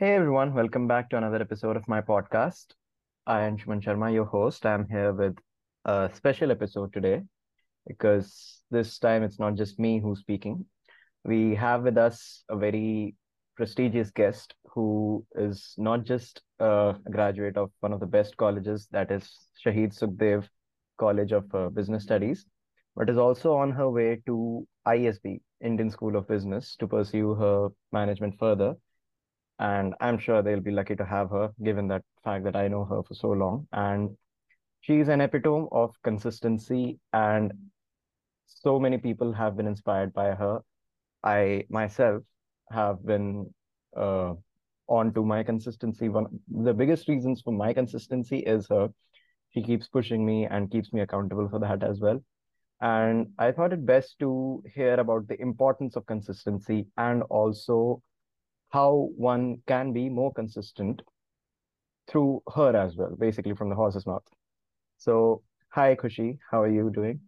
Hey everyone, welcome back to another episode of my podcast. I am Anshuman Sharma, your host. I'm here with a special episode today because this time it's not just me who's speaking. We have with us a very prestigious guest who is not just a graduate of one of the best colleges, that is Shahid Sukhdev College of uh, Business Studies, but is also on her way to ISB, Indian School of Business, to pursue her management further and I'm sure they'll be lucky to have her, given that fact that I know her for so long. And she's an epitome of consistency, and so many people have been inspired by her. I myself have been uh, on to my consistency. One of the biggest reasons for my consistency is her. She keeps pushing me and keeps me accountable for that as well. And I thought it best to hear about the importance of consistency and also how one can be more consistent through her as well, basically from the horse's mouth. So, hi, Khushi, how are you doing?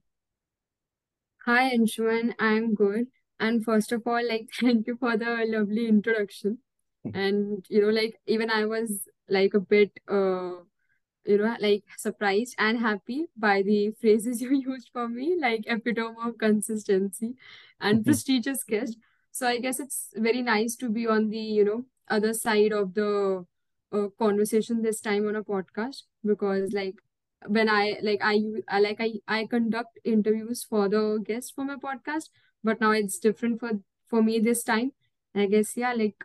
Hi, Anshuman. I'm good. And first of all, like, thank you for the lovely introduction. And, you know, like, even I was like a bit, uh, you know, like surprised and happy by the phrases you used for me, like epitome of consistency and prestigious guest. So I guess it's very nice to be on the, you know, other side of the uh, conversation this time on a podcast because like when I like I, I like I I conduct interviews for the guests for my podcast, but now it's different for for me this time. I guess yeah, like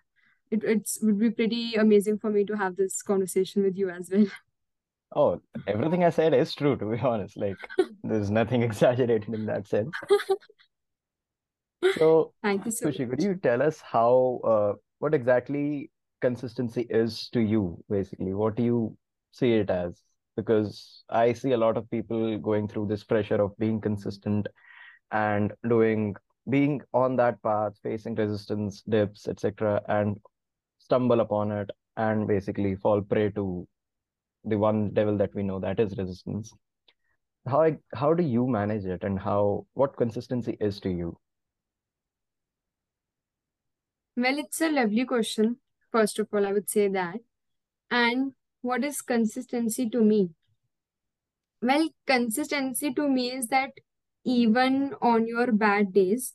it it's would be pretty amazing for me to have this conversation with you as well. Oh, everything I said is true, to be honest. Like, there's nothing exaggerated in that sense. So, Thank you so Khushi, could you tell us how, uh, what exactly consistency is to you, basically? What do you see it as? Because I see a lot of people going through this pressure of being consistent and doing, being on that path, facing resistance, dips, etc., and stumble upon it and basically fall prey to the one devil that we know that is resistance. How how do you manage it, and how what consistency is to you? Well, it's a lovely question. First of all, I would say that. And what is consistency to me? Well, consistency to me is that even on your bad days,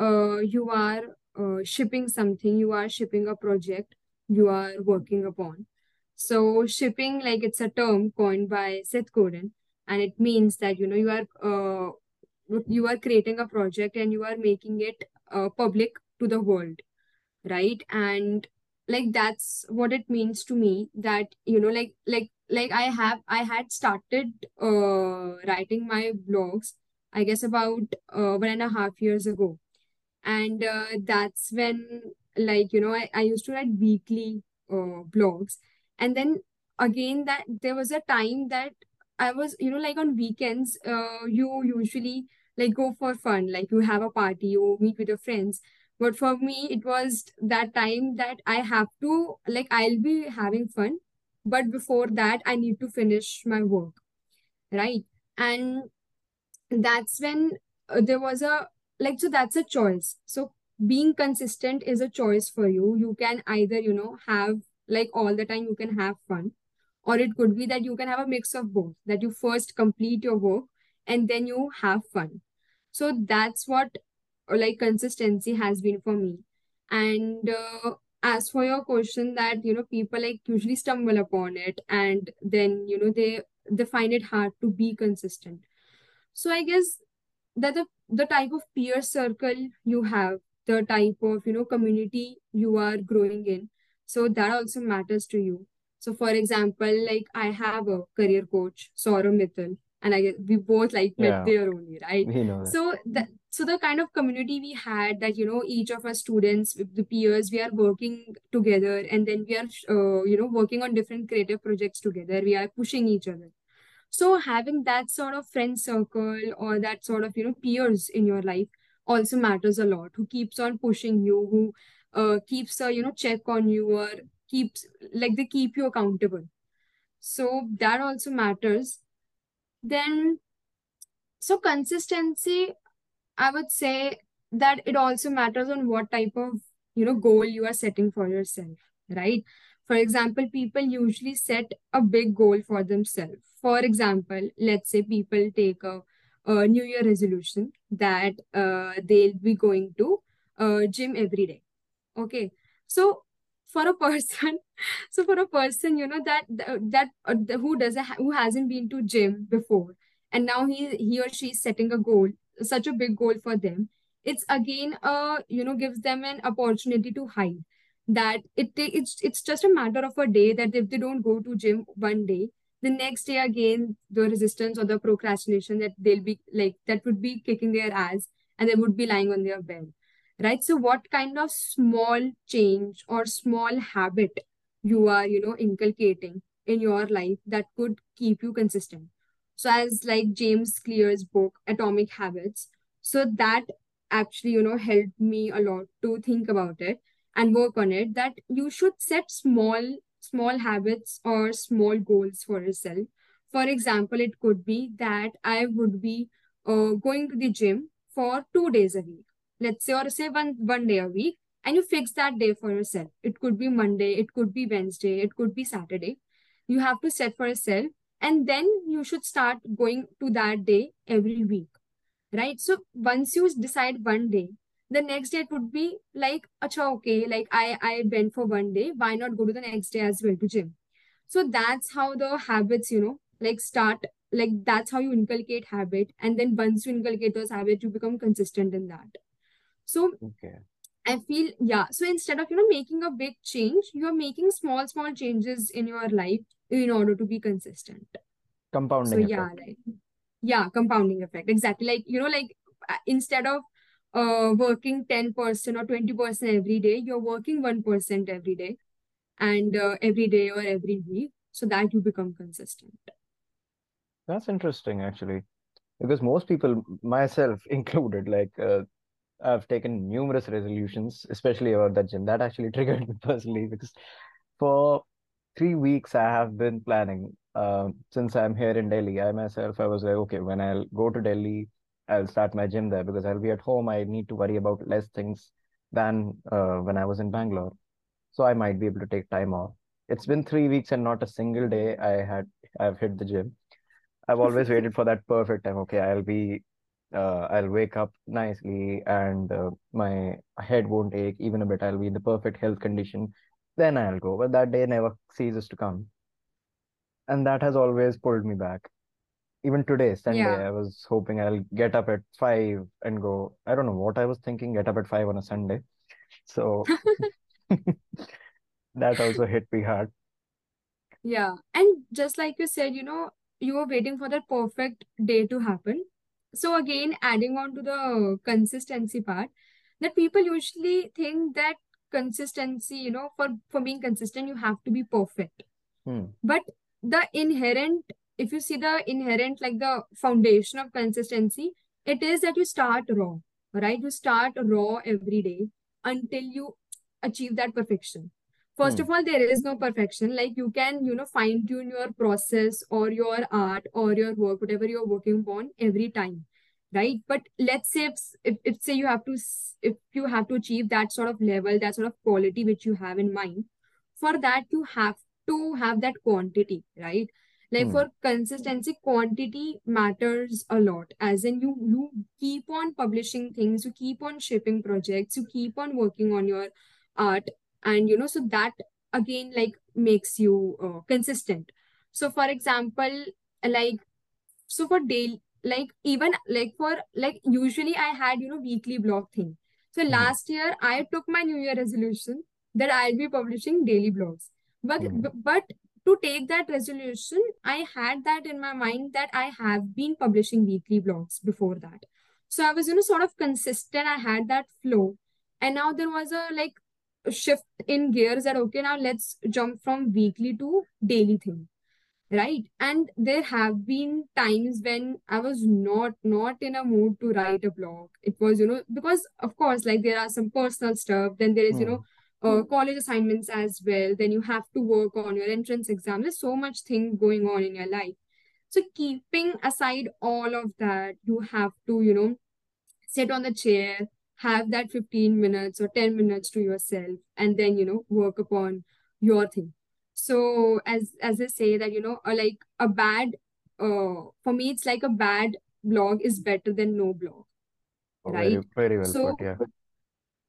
uh, you are uh, shipping something, you are shipping a project you are working upon. So shipping, like it's a term coined by Seth Godin, and it means that you know you are uh, you are creating a project and you are making it uh, public to the world right? And like that's what it means to me that you know like like like i have i had started uh writing my blogs i guess about uh, one and a half years ago. And uh, that's when like you know I, I used to write weekly uh, blogs. And then again that there was a time that i was you know like on weekends uh, you usually like go for fun. Like you have a party you meet with your friends but for me. It was that time that i have to like i'll be having fun but before that i need to finish my work right? And that's when uh, there was a like so that's a choice. So being consistent is a choice for you. You can either you know have like all the time you can have fun or it could be that you can have a mix of both that you first complete your work and then you have fun. So that's what uh, like consistency has been for me and uh, as for your question that you know people like usually stumble upon it and then you know they they find it hard to be consistent so I guess that the the type of peer circle you have, the type of you know community you are growing in, so that also matters to you. So for example, like I have a career coach, Saurav Mittal, and I guess we both like met Yeah, there only, right? we know that. So that so the kind of community we had that you know each of our students the peers we are working together and then we are uh, you know working on different creative projects together we are pushing each other so having that sort of friend circle or that sort of, you know, peers in your life also matters a lot, who keeps on pushing you, who uh, keeps a, you know, check on you or keeps, like they keep you accountable. So that also matters. Then, so consistency, I would say that it also matters on what type of, you know, goal you are setting for yourself right? For example, people usually set a big goal for themselves. For example, let's say people take a, a New Year resolution that uh, they'll be going to uh, gym every day. Okay, so for a person, so for a person, you know that that uh, who doesn't who hasn't been to gym before, and now he he or she is setting a goal, such a big goal for them. It's again uh you know gives them an opportunity to hide that it it's it's just a matter of a day that if they don't go to gym one day the next day again the resistance or the procrastination that they'll be like that would be kicking their ass and they would be lying on their bed right so what kind of small change or small habit you are you know inculcating in your life that could keep you consistent so as like james clear's book atomic habits so that actually you know helped me a lot to think about it and work on it that you should set small small habits or small goals for yourself. For example it could be that i would be uh, going to the gym for two days a week let's say or say one one day a week and you fix that day for yourself. It could be monday it could be wednesday it could be saturday. You have to set for yourself and then you should start going to that day every week right? So once you decide one day the next day it would be like acha okay like i i went for one day. Why not go to the next day as well to gym? So that's how the habits you know like start like that's how you inculcate habit. And then once you inculcate those habits you become consistent in that. So Okay. i feel yeah so instead of you know making a big change you are making small small changes in your life in order to be consistent Compounding. so Compounding yeah effect. like yeah compounding effect exactly like you know like uh, instead of uh, working 10% or 20% every day, you're working 1% every day and uh, every day or every week so that you become consistent. That's interesting, actually, because most people, myself included, like uh, I've taken numerous resolutions, especially about that gym. That actually triggered me personally because for three weeks I have been planning. Um, since I'm here in Delhi, I myself, I was like, okay, when I'll go to Delhi, I'll start my gym there because I'll be at home. I need to worry about less things than uh, when I was in Bangalore. So I might be able to take time off. It's been three weeks and not a single day I had I've hit the gym. I've always waited for that perfect time. Okay, I'll be uh, I'll wake up nicely and uh, my head won't ache even a bit. I'll be in the perfect health condition. Then I'll go. But that day never ceases to come. And that has always pulled me back. Even today, Sunday, Yeah. I was hoping I'll get up at five and go. I don't know what I was thinking, get up at five on a Sunday. So that also hit me hard. Yeah. And just like you said, you know, you were waiting for that perfect day to happen. So again, adding on to the consistency part, that people usually think that consistency, you know, for for being consistent, you have to be perfect. Hmm. But the inherent, if you see the inherent, like the foundation of consistency, it is that you start raw, right? You start raw every day until you achieve that perfection. First Hmm. of all, there is no perfection. Like you can, you know, fine tune your process or your art or your work, whatever you're working upon every time, right? But let's say if, if, if say you have to, if you have to achieve that sort of level, that sort of quality which you have in mind, for that you have to have that quantity, right? Like Hmm. for consistency, quantity matters a lot. As in you you keep on publishing things, you keep on shipping projects, you keep on working on your art, and you know, so that again like makes you uh, consistent. So for example, like so for daily like even like for like usually I had you know weekly blog thing. So Hmm. last year I took my New Year resolution that I'll be publishing daily blogs. But Hmm. but to take that resolution, I had that in my mind that I have been publishing weekly blogs before that. So I was you know sort of consistent. I had that flow, and now there was a like shift in gears that okay now let's jump from weekly to daily thing right? And there have been times when i was not not in a mood to write a blog. It was you know because of course like there are some personal stuff then there is you know Hmm. uh, college assignments as well. Then you have to work on your entrance exam. There's so much thing going on in your life. So keeping aside all of that you have to you know sit on the chair have that 15 minutes or 10 minutes to yourself and then you know work upon your thing. So as as I say that, you know, uh, like a bad uh for me it's like a bad blog is better than no blog, Oh, very, right? very well So put. Yeah.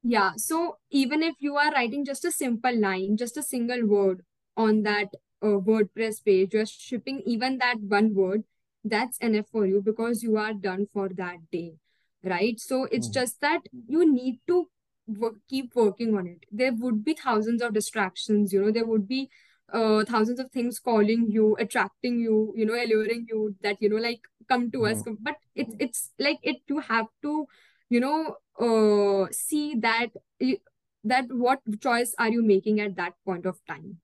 yeah, so even if you are writing just a simple line, just a single word on that uh, WordPress page, just shipping even that one word, that's enough for you because you are done for that day, right? So it's Mm. just that you need to work, keep working on it. There would be thousands of distractions, you know, there would be uh thousands of things calling you, attracting you, you know, alluring you that, you know, like come to us. Mhm. But it's it's like it you have to, you know, uh see that you, that what choice are you making at that point of time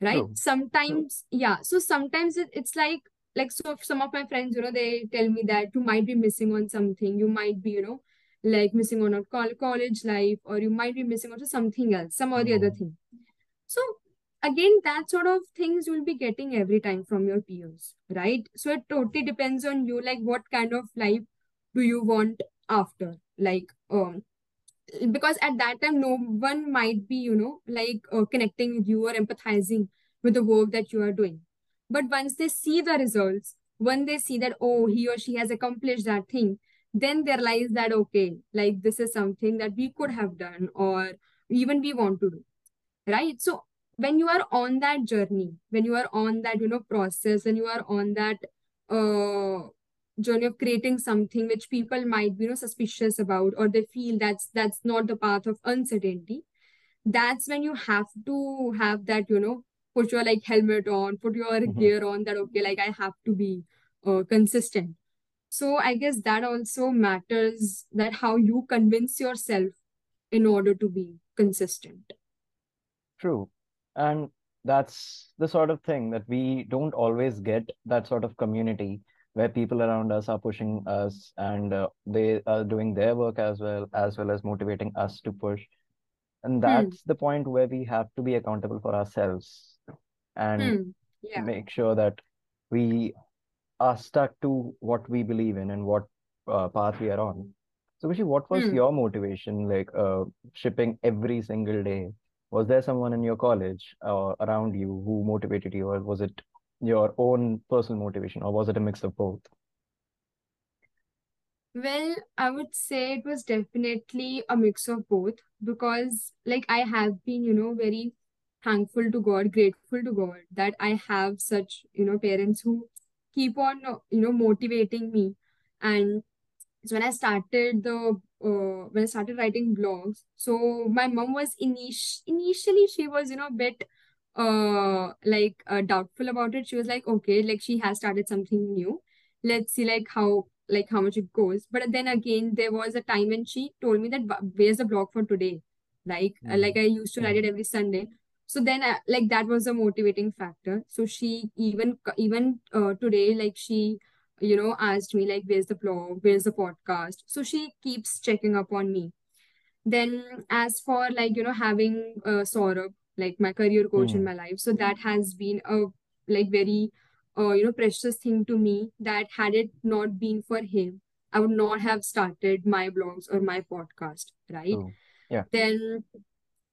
right sometimes yeah so sometimes it, it's like like so some of my friends you know they tell me that you might be missing on something you might be you know like missing on a col- college life or you might be missing on something else some or the other Mm. thing so again that sort of things you'll be getting every time from your peers right? So it totally depends on you like what kind of life do you want after like um because at that time no one might be you know like uh, connecting with you or empathizing with the work that you are doing. But once they see the results when they see that oh he or she has accomplished that thing then they realize that okay like this is something that we could have done or even we want to do right? So when you are on that journey when you are on that you know process and you are on that uh journey of creating something which people might be you know suspicious about or they feel that's that's not the path of uncertainty that's when you have to have that you know put your like helmet on put your Mhm. gear on that okay like i have to be uh, consistent so i guess that also matters that how you convince yourself in order to be consistent True. And that's the sort of thing that we don't always get that sort of community where people around us are pushing us and uh, they are doing their work as well, as well as motivating us to push. And hmm that's the point where we have to be accountable for ourselves and hmm yeah make sure that we are stuck to what we believe in and what uh, path we are on. So, Khushi, what was hmm your motivation like uh, shipping every single day? Was there someone in your college or around you who motivated you, or was it your own personal motivation, or was it a mix of both? Well, I would say it was definitely a mix of both because, like, I have been, you know, very thankful to God, grateful to God that I have such, you know, parents who keep on, uh, you know, motivating me. And so when I started the, uh, when I started writing blogs, so my mom was init initially she was, you know, a bit, uh, like, uh, doubtful about it. She was like, okay, like she has started something new. Let's see, like, how like how much it goes. But then again, there was a time when she told me that "Wh- where's the blog for today? Like uh, like Mm. I used to write it every Sunday. So then I, like that was a motivating factor. So she even even uh, today like she you know asked me like where's the blog, where's the podcast. So she keeps checking up on me. Then as for like you know having uh, Saurabh like my career coach in Mm. my life, so that has been a like very uh, you know precious thing to me that had it not been for him, I would not have started my blogs or my podcast, right? True. Yeah. Then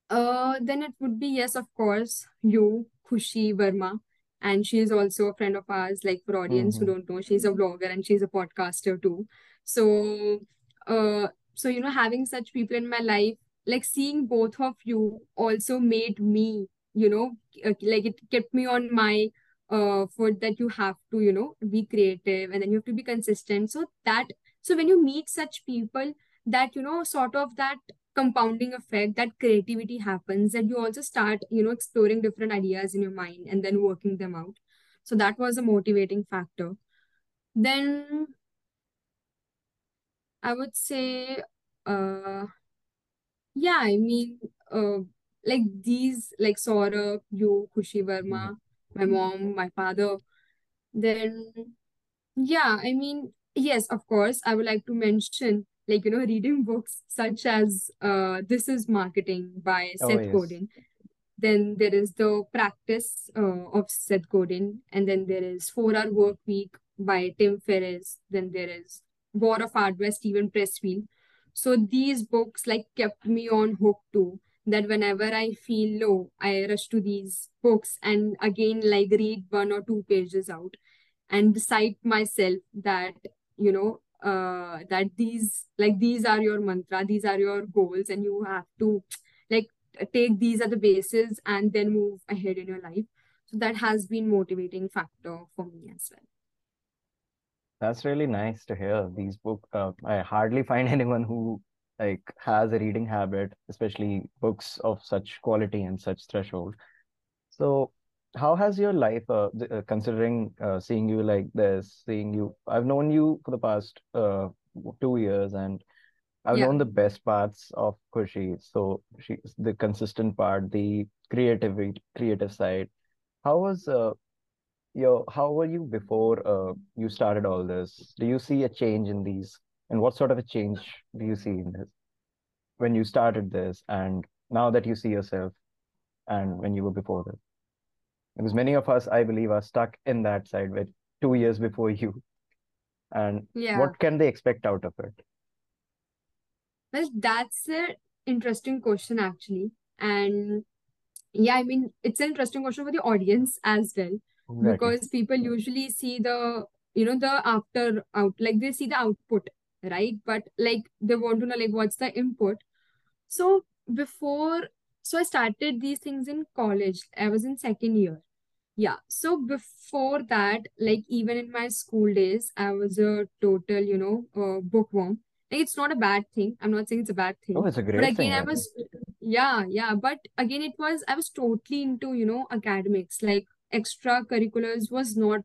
uh then it would be yes, of course, you, Khushi Verma. And she is also a friend of ours, like for audience who hmm don't know, she's a blogger and she's a podcaster too. So uh so you know, having such people in my life, like seeing both of you also made me, you know, uh, like it kept me on my uh foot that you have to, you know, be creative and then you have to be consistent. So that so when you meet such people, that you know, sort of that compounding effect that creativity happens and you also start you know exploring different ideas in your mind and then working them out. So that was a motivating factor. Then i would say uh yeah i mean uh like these like Saurabh, you Khushi hmm Verma my mom my father then Yeah, I mean, yes, of course, I would like to mention, like, you know, reading books such as uh, This is Marketing by Oh, Seth yes. Godin. Then there is The Practice uh, of Seth Godin. And then there is Four Hour Work Week by Tim Ferriss. Then there is War of Art by Steven Pressfield. So these books like kept me on hook too. that whenever I feel low, I rush to these books and again, like read one or two pages out and decide myself that, you know, uh, that these, like, these are your mantra, these are your goals, and you have to, like, take these are the bases and then move ahead in your life. So that has been motivating factor for me as well. That's really nice to hear. These book, uh, I hardly find anyone who like has a reading habit, especially books of such quality and such threshold. So, how has your life, uh, uh, considering uh, seeing you like this, seeing you, I've known you for the past uh, two years, and I've Yeah. known the best parts of Khushi. So she's the consistent part, the creative, creative side. How was uh, your, how were you before uh, you started all this? Do you see a change in these? And what sort of a change do you see in this when you started this and now that you see yourself and when you were before this? Because many of us, I believe, are stuck in that side with two years before you. And Yeah. what can they expect out of it? Well, that's an interesting question actually. And yeah, I mean, it's an interesting question for the audience as well, Exactly. because people usually see the, you know, the after out, like they see the output, right? But like they want to know like what's the input. So before, so I started these things in college. I was in second year. Yeah. So before that, like even in my school days, I was a total, you know, uh, bookworm. Like it's not a bad thing. I'm not saying it's a bad thing. Oh, it's a But great again, thing, I was, yeah, yeah. But again, it was, I was totally into, you know, academics. Like extracurriculars was not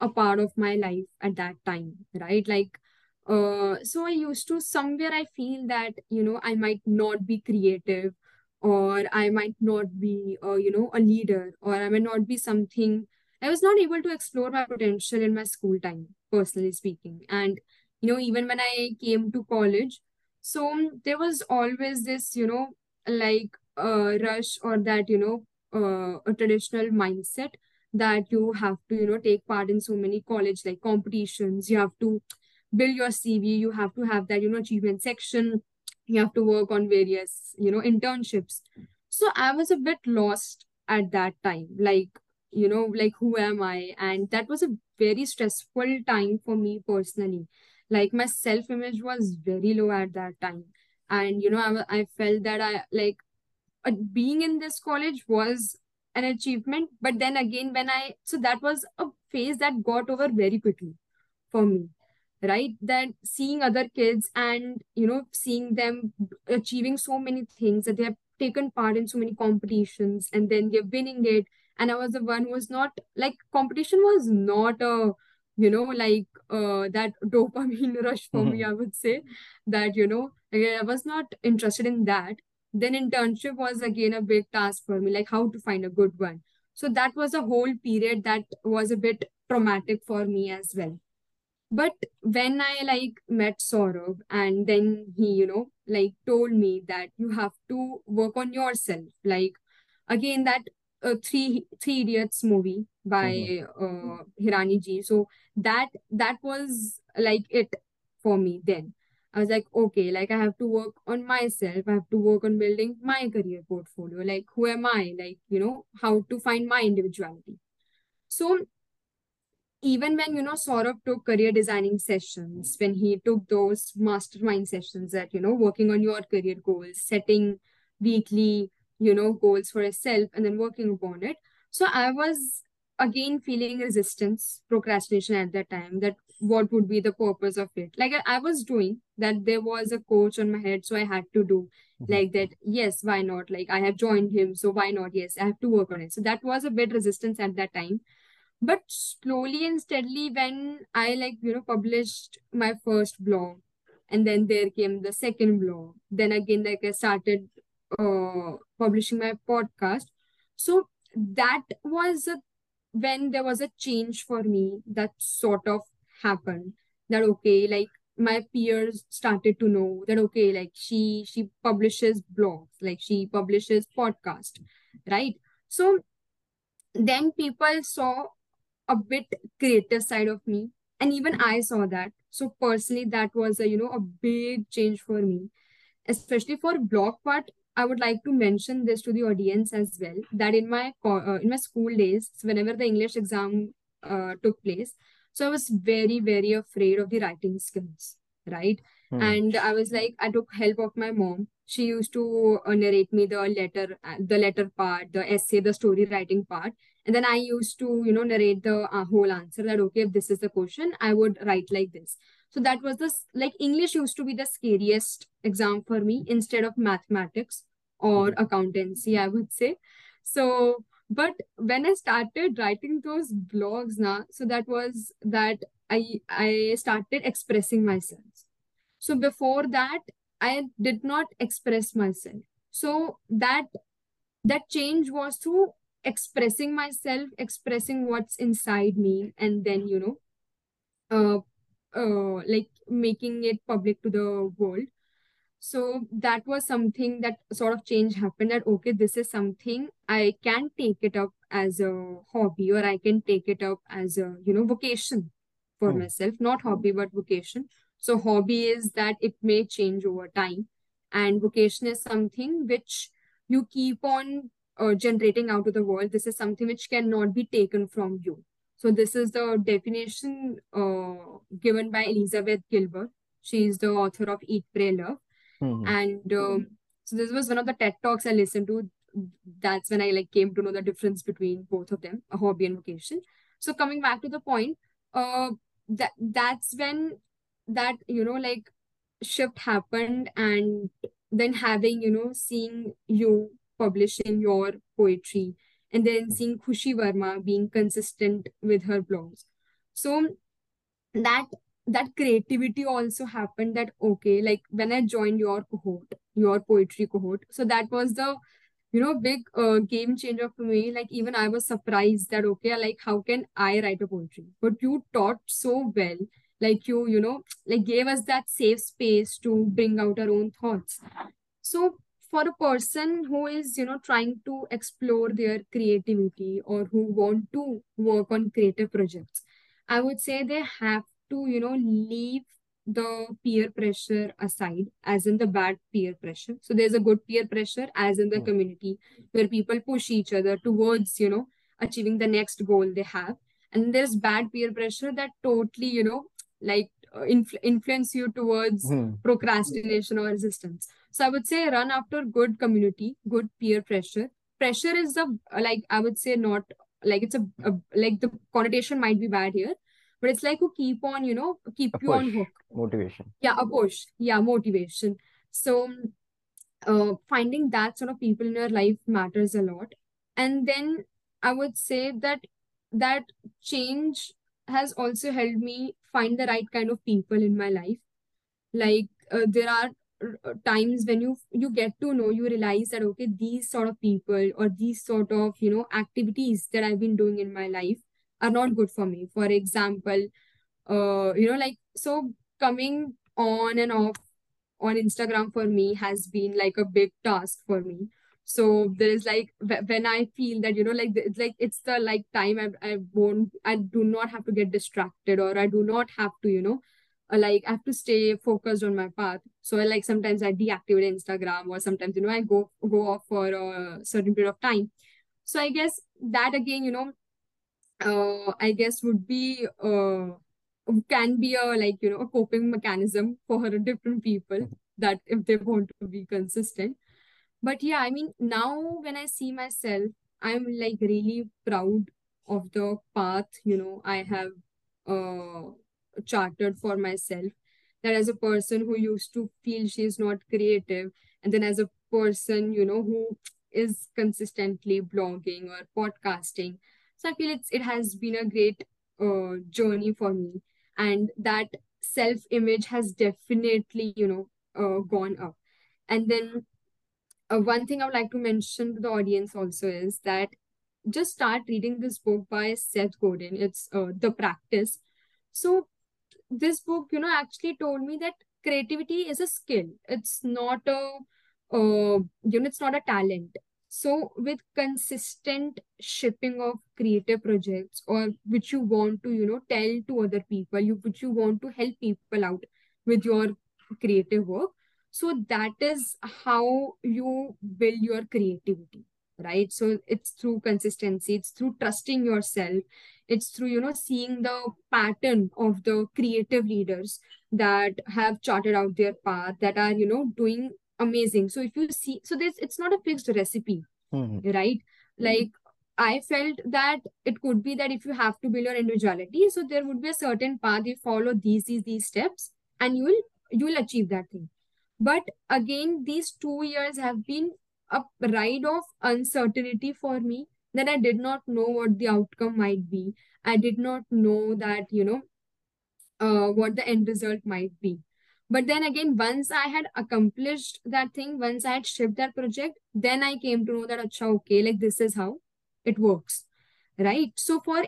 a part of my life at that time, right? Like, uh, so I used to somewhere I feel that, you know, I might not be creative or I might not be, uh, you know, a leader or I might not be something. I was not able to explore my potential in my school time, personally speaking. And, you know, even when I came to college, so there was always this, you know, like uh, rush or that, you know, uh, a traditional mindset that you have to, you know, take part in so many college like competitions. You have to build your CV. You have to have that, you know, achievement section. You have to work on various, you know, internships. So I was a bit lost at that time. Like, you know, like who am I? And that was a very stressful time for me personally. Like my self-image was very low at that time. And, you know, I, I felt that I like uh, being in this college was an achievement but then again when i so that was a phase that got over very quickly for me right that seeing other kids and you know seeing them achieving so many things that they have taken part in so many competitions and then they're winning it and i was the one who was not like competition was not a you know like uh that dopamine rush for me i would say that you know i was not interested in that then internship was again a big task for me, like how to find a good one. So that was a whole period that was a bit traumatic for me as well. But when I like met Saurabh and then he, you know, like told me that you have to work on yourself. Like again, that uh, three three idiots movie by uh, Hirani ji. So that that was like it for me then. I was like, okay, like I have to work on myself. I have to work on building my career portfolio. Like, who am I? Like, you know, how to find my individuality. So even when you know Saurabh took career designing sessions, when he took those mastermind sessions that you know working on your career goals, setting weekly you know goals for yourself, and then working upon it. So I was again feeling resistance, procrastination at that time. That what would be the purpose of it? Like I, was doing that. There was a coach on my head, so I had to do Mhm. like that. Yes, why not? Like I have joined him, so why not? Yes, I have to work on it. So that was a bit resistance at that time but slowly and steadily, when I like, you know, published my first blog, and then there came the second blog, then again, like I started uh publishing my podcast. So that was a, when there was a change for me that sort of happened. That okay, like my peers started to know that okay, like she she publishes blogs, like she publishes podcast, right? So then people saw a bit creative side of me and even i saw that so personally that was a you know a big change for me especially for blog part I would like to mention this to the audience as well that in my uh, in my school days, whenever the English exam uh, took place, so I was very very afraid of the writing skills, right? Hmm. And I was like, I took help of my mom. She used to uh, narrate me the letter, uh, the letter part, the essay, the story writing part, and then I used to, you know, narrate the uh, whole answer. That okay, if this is the question, I would write like this. So that was this like English used to be the scariest exam for me instead of mathematics or mm-hmm. accountancy, I would say. So, but when I started writing those blogs now, so that was that I I started expressing myself. So before that, I did not express myself. So that that change was through expressing myself, expressing what's inside me, and then you know, uh, uh, like making it public to the world. So that was something that sort of change happened that okay this is something i can take it up as a hobby or i can take it up as a you know vocation for hmm. myself. Not hobby but vocation. So hobby is that it may change over time. And vocation is something which you keep on uh, generating out of the world this is something which cannot be taken from you so this is the definition uh, given by Elizabeth Gilbert. She is the author of Eat, Pray, Love. Mm-hmm. And um, so this was one of the TED Talks I listened to. That's when I like came to know the difference between both of them, a hobby and vocation. So coming back to the point, uh, that that's when that you know like shift happened, and then having you know seeing you publishing your poetry and then seeing Khushi Verma being consistent with her blogs. So that that creativity also happened that okay like when i joined your cohort your poetry cohort so that was the you know big uh, game changer for me. Like even i was surprised that okay like how can i write a poetry? But you taught so well. Like you you know like gave us that safe space to bring out our own thoughts. So for a person who is you know trying to explore their creativity or who want to work on creative projects i would say they have to you know leave the peer pressure aside as in the bad peer pressure so there's a good peer pressure as in the hmm. community where people push each other towards you know achieving the next goal they have and there's bad peer pressure that totally you know like uh, influ- influence you towards hmm. procrastination or resistance so I would say run after good community, good peer pressure. Pressure is the like I would say not like it's a, a like the connotation might be bad here, but it's like to keep on you know keep a you push, on hook. Motivation. Yeah, a push. Yeah, motivation. So uh, finding that sort of people in your life matters a lot. And then I would say that that change has also helped me find the right kind of people in my life. Like uh, there are times when you you get to know you realize that okay these sort of people or these sort of you know activities that i've been doing in my life are not good for me. For example uh you know like so coming on and off on instagram for me has been like a big task for me. So there is like when i feel that you know like it's like it's the like time i, I won't i do not have to get distracted or i do not have to you know like I have to stay focused on my path. So I like sometimes I deactivate Instagram or sometimes you know I go go off for a certain period of time. So I guess that again, you know, uh, I guess would be uh can be a like you know a coping mechanism for different people that if they want to be consistent. But yeah, I mean now when I see myself, I'm like really proud of the path you know I have uh chartered for myself that as a person who used to feel she is not creative and then as a person you know who is consistently blogging or podcasting. So i feel it's it has been a great uh, journey for me. And that self image has definitely you know uh, gone up. And then uh, one thing i would like to mention to the audience also is that just start reading this book by seth godin. It's uh, the practice. So this book, you know, actually told me that creativity is a skill. It's not a, uh, you know, it's not a talent. So with consistent shipping of creative projects or which you want to, you know, tell to other people, you which you want to help people out with your creative work. so that is how you build your creativity right so it's through consistency it's through trusting yourself it's through you know seeing the pattern of the creative leaders that have charted out their path that are you know doing amazing. So if you see so this it's not a fixed recipe Mm-hmm. right? Like i felt that it could be that if you have to build your individuality so there would be a certain path you follow these these these steps and you will you will achieve that thing. But again these two years have been a ride of uncertainty for me that i did not know what the outcome might be i did not know that you know uh, what the end result might be. But then again, once I had accomplished that thing, once I had shipped that project, then I came to know that, acha, okay, like this is how it works, right? So for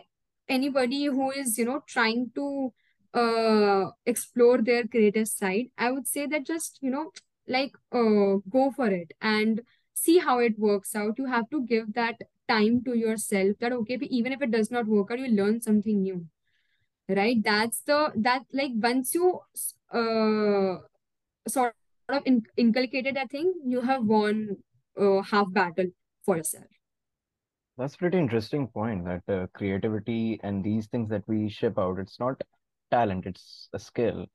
anybody who is, you know, trying to uh explore their creative side, I would say that just, you know, like uh go for it and see how it works out. You have to give that time to yourself that okay, even if it does not work out, you learn something new right that's the that like once you uh sort of in, inculcated that thing you have won uh, half battle for yourself That's pretty interesting point that uh, creativity and these things that we ship out, it's not talent, it's a skill.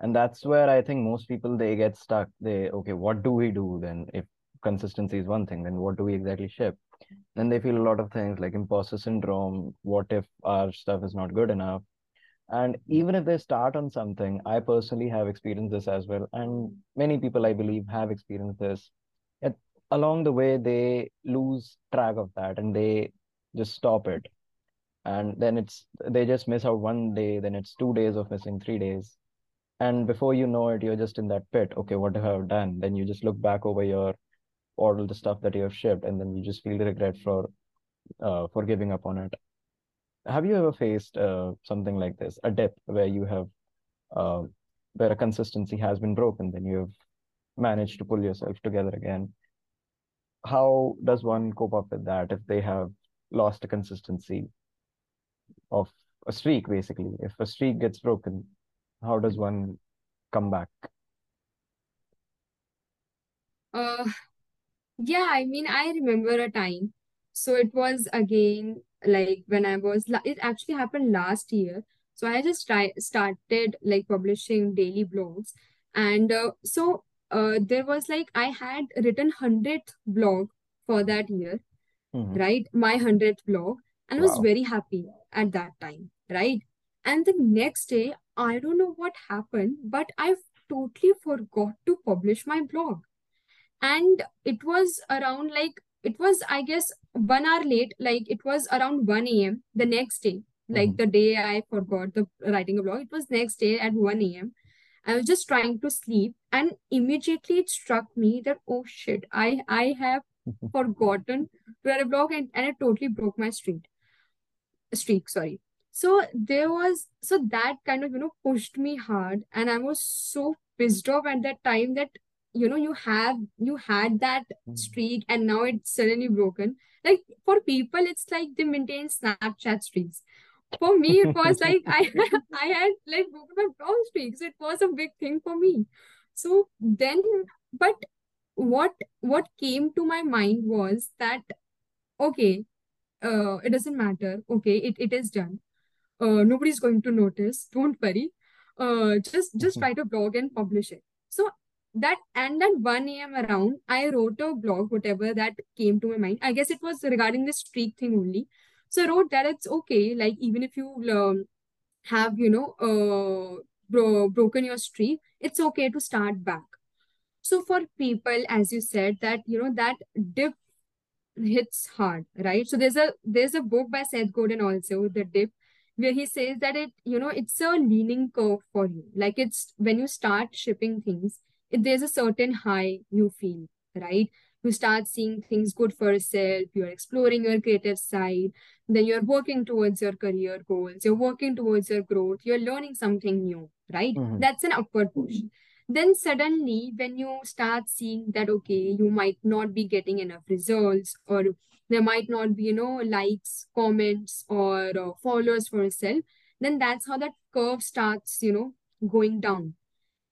And that's where I think most people they get stuck. They, okay, what do we do then? If consistency is one thing, then what do we exactly ship? Then they feel a lot of things like imposter syndrome. What if our stuff is not good enough? And even if they start on something, I personally have experienced this as well. And many people, I believe, have experienced this. It, along the way, they lose track of that and they just stop it. And then it's, they just miss out one day, then it's two days of missing three days. And before you know it, you're just in that pit. Okay, what have I done? Then you just look back over your all the stuff that you have shipped, and then you just feel the regret for uh, for giving up on it. Have you ever faced uh, something like this, a dip where you have uh, where a consistency has been broken, then you have managed to pull yourself together again? How does one cope up with that if they have lost a consistency of a streak, basically? If a streak gets broken, how does one come back? uh yeah i mean i remember a time so it was again like when i was la- it actually happened last year so i just try, started like publishing daily blogs and uh, so uh, there was like i had written 100th blog for that year hmm right? My 100th blog, and I was Wow. very happy at that time, right? And the next day, I don't know what happened, but I've totally forgot to publish my blog. And it was around like, it was, I guess, one hour late, like it was around 1 a.m. the next day, like hmm the day I forgot the writing a blog, it was next day at 1 a.m. I was just trying to sleep, and immediately it struck me that, oh shit, I I have forgotten to write a blog and, and it totally broke my streak streak sorry. So there was so that kind of you know pushed me hard and i was so pissed off at that time that you know you have you had that streak and now it's suddenly broken. Like for people it's like they maintain snapchat streaks. For me it was like i i had like broken my blog streak. So it was a big thing for me. So then but what what came to my mind was that okay uh it doesn't matter. Okay it, it is done. Uh nobody's going to notice. Don't worry. Uh just just write a blog and publish it. So that and at 1 a.m around i wrote a blog whatever that came to my mind i guess it was regarding the streak thing only so i wrote that it's okay like even if you um, have you know uh bro- broken your streak it's okay to start back so for people as you said that you know that dip hits hard, right? So there's a there's a book by Seth Godin also, The Dip, where he says that it, you know, it's a leaning curve for you. Like it's when you start shipping things, there's a certain high you feel, right? You start seeing things good for yourself, you're exploring your creative side, then you're working towards your career goals, you're working towards your growth, you're learning something new, right? hmm That's an upward push then suddenly when you start seeing that okay you might not be getting enough results or there might not be you know likes comments or uh, followers for yourself then that's how that curve starts you know going down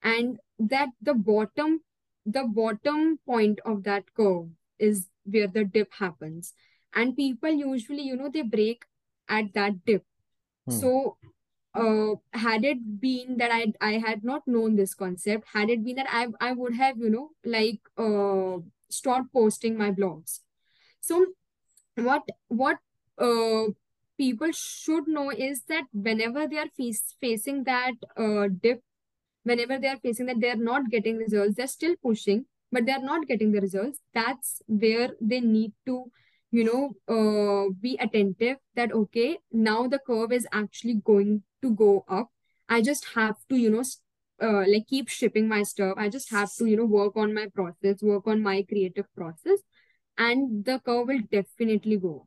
and that the bottom the bottom point of that curve is where the dip happens. And people usually you know they break at that dip. Hmm. so uh had it been that i i had not known this concept had it been that i i would have you know like uh stopped posting my blogs. So what what uh people should know is that whenever they are face, facing that uh dip whenever they are facing that they're not getting results they're still pushing but they're not getting the results. That's where they need to you know uh, be attentive that okay now the curve is actually going to go up. I just have to you know uh, like keep shipping my stuff. I just have to you know work on my process work on my creative process and the curve will definitely go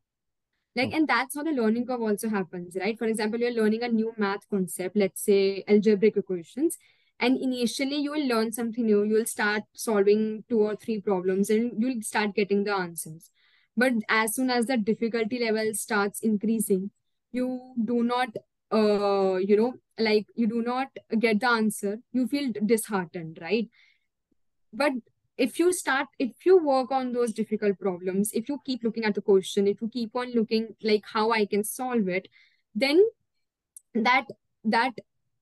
like Hmm. and that's how the learning curve also happens right? For example you're learning a new math concept let's say algebraic equations and initially you will learn something new. You will start solving two or three problems and you'll start getting the answers. But as soon as the difficulty level starts increasing you do not uh you know like you do not get the answer you feel disheartened right? But if you start if you work on those difficult problems if you keep looking at the question if you keep on looking like how i can solve it then that that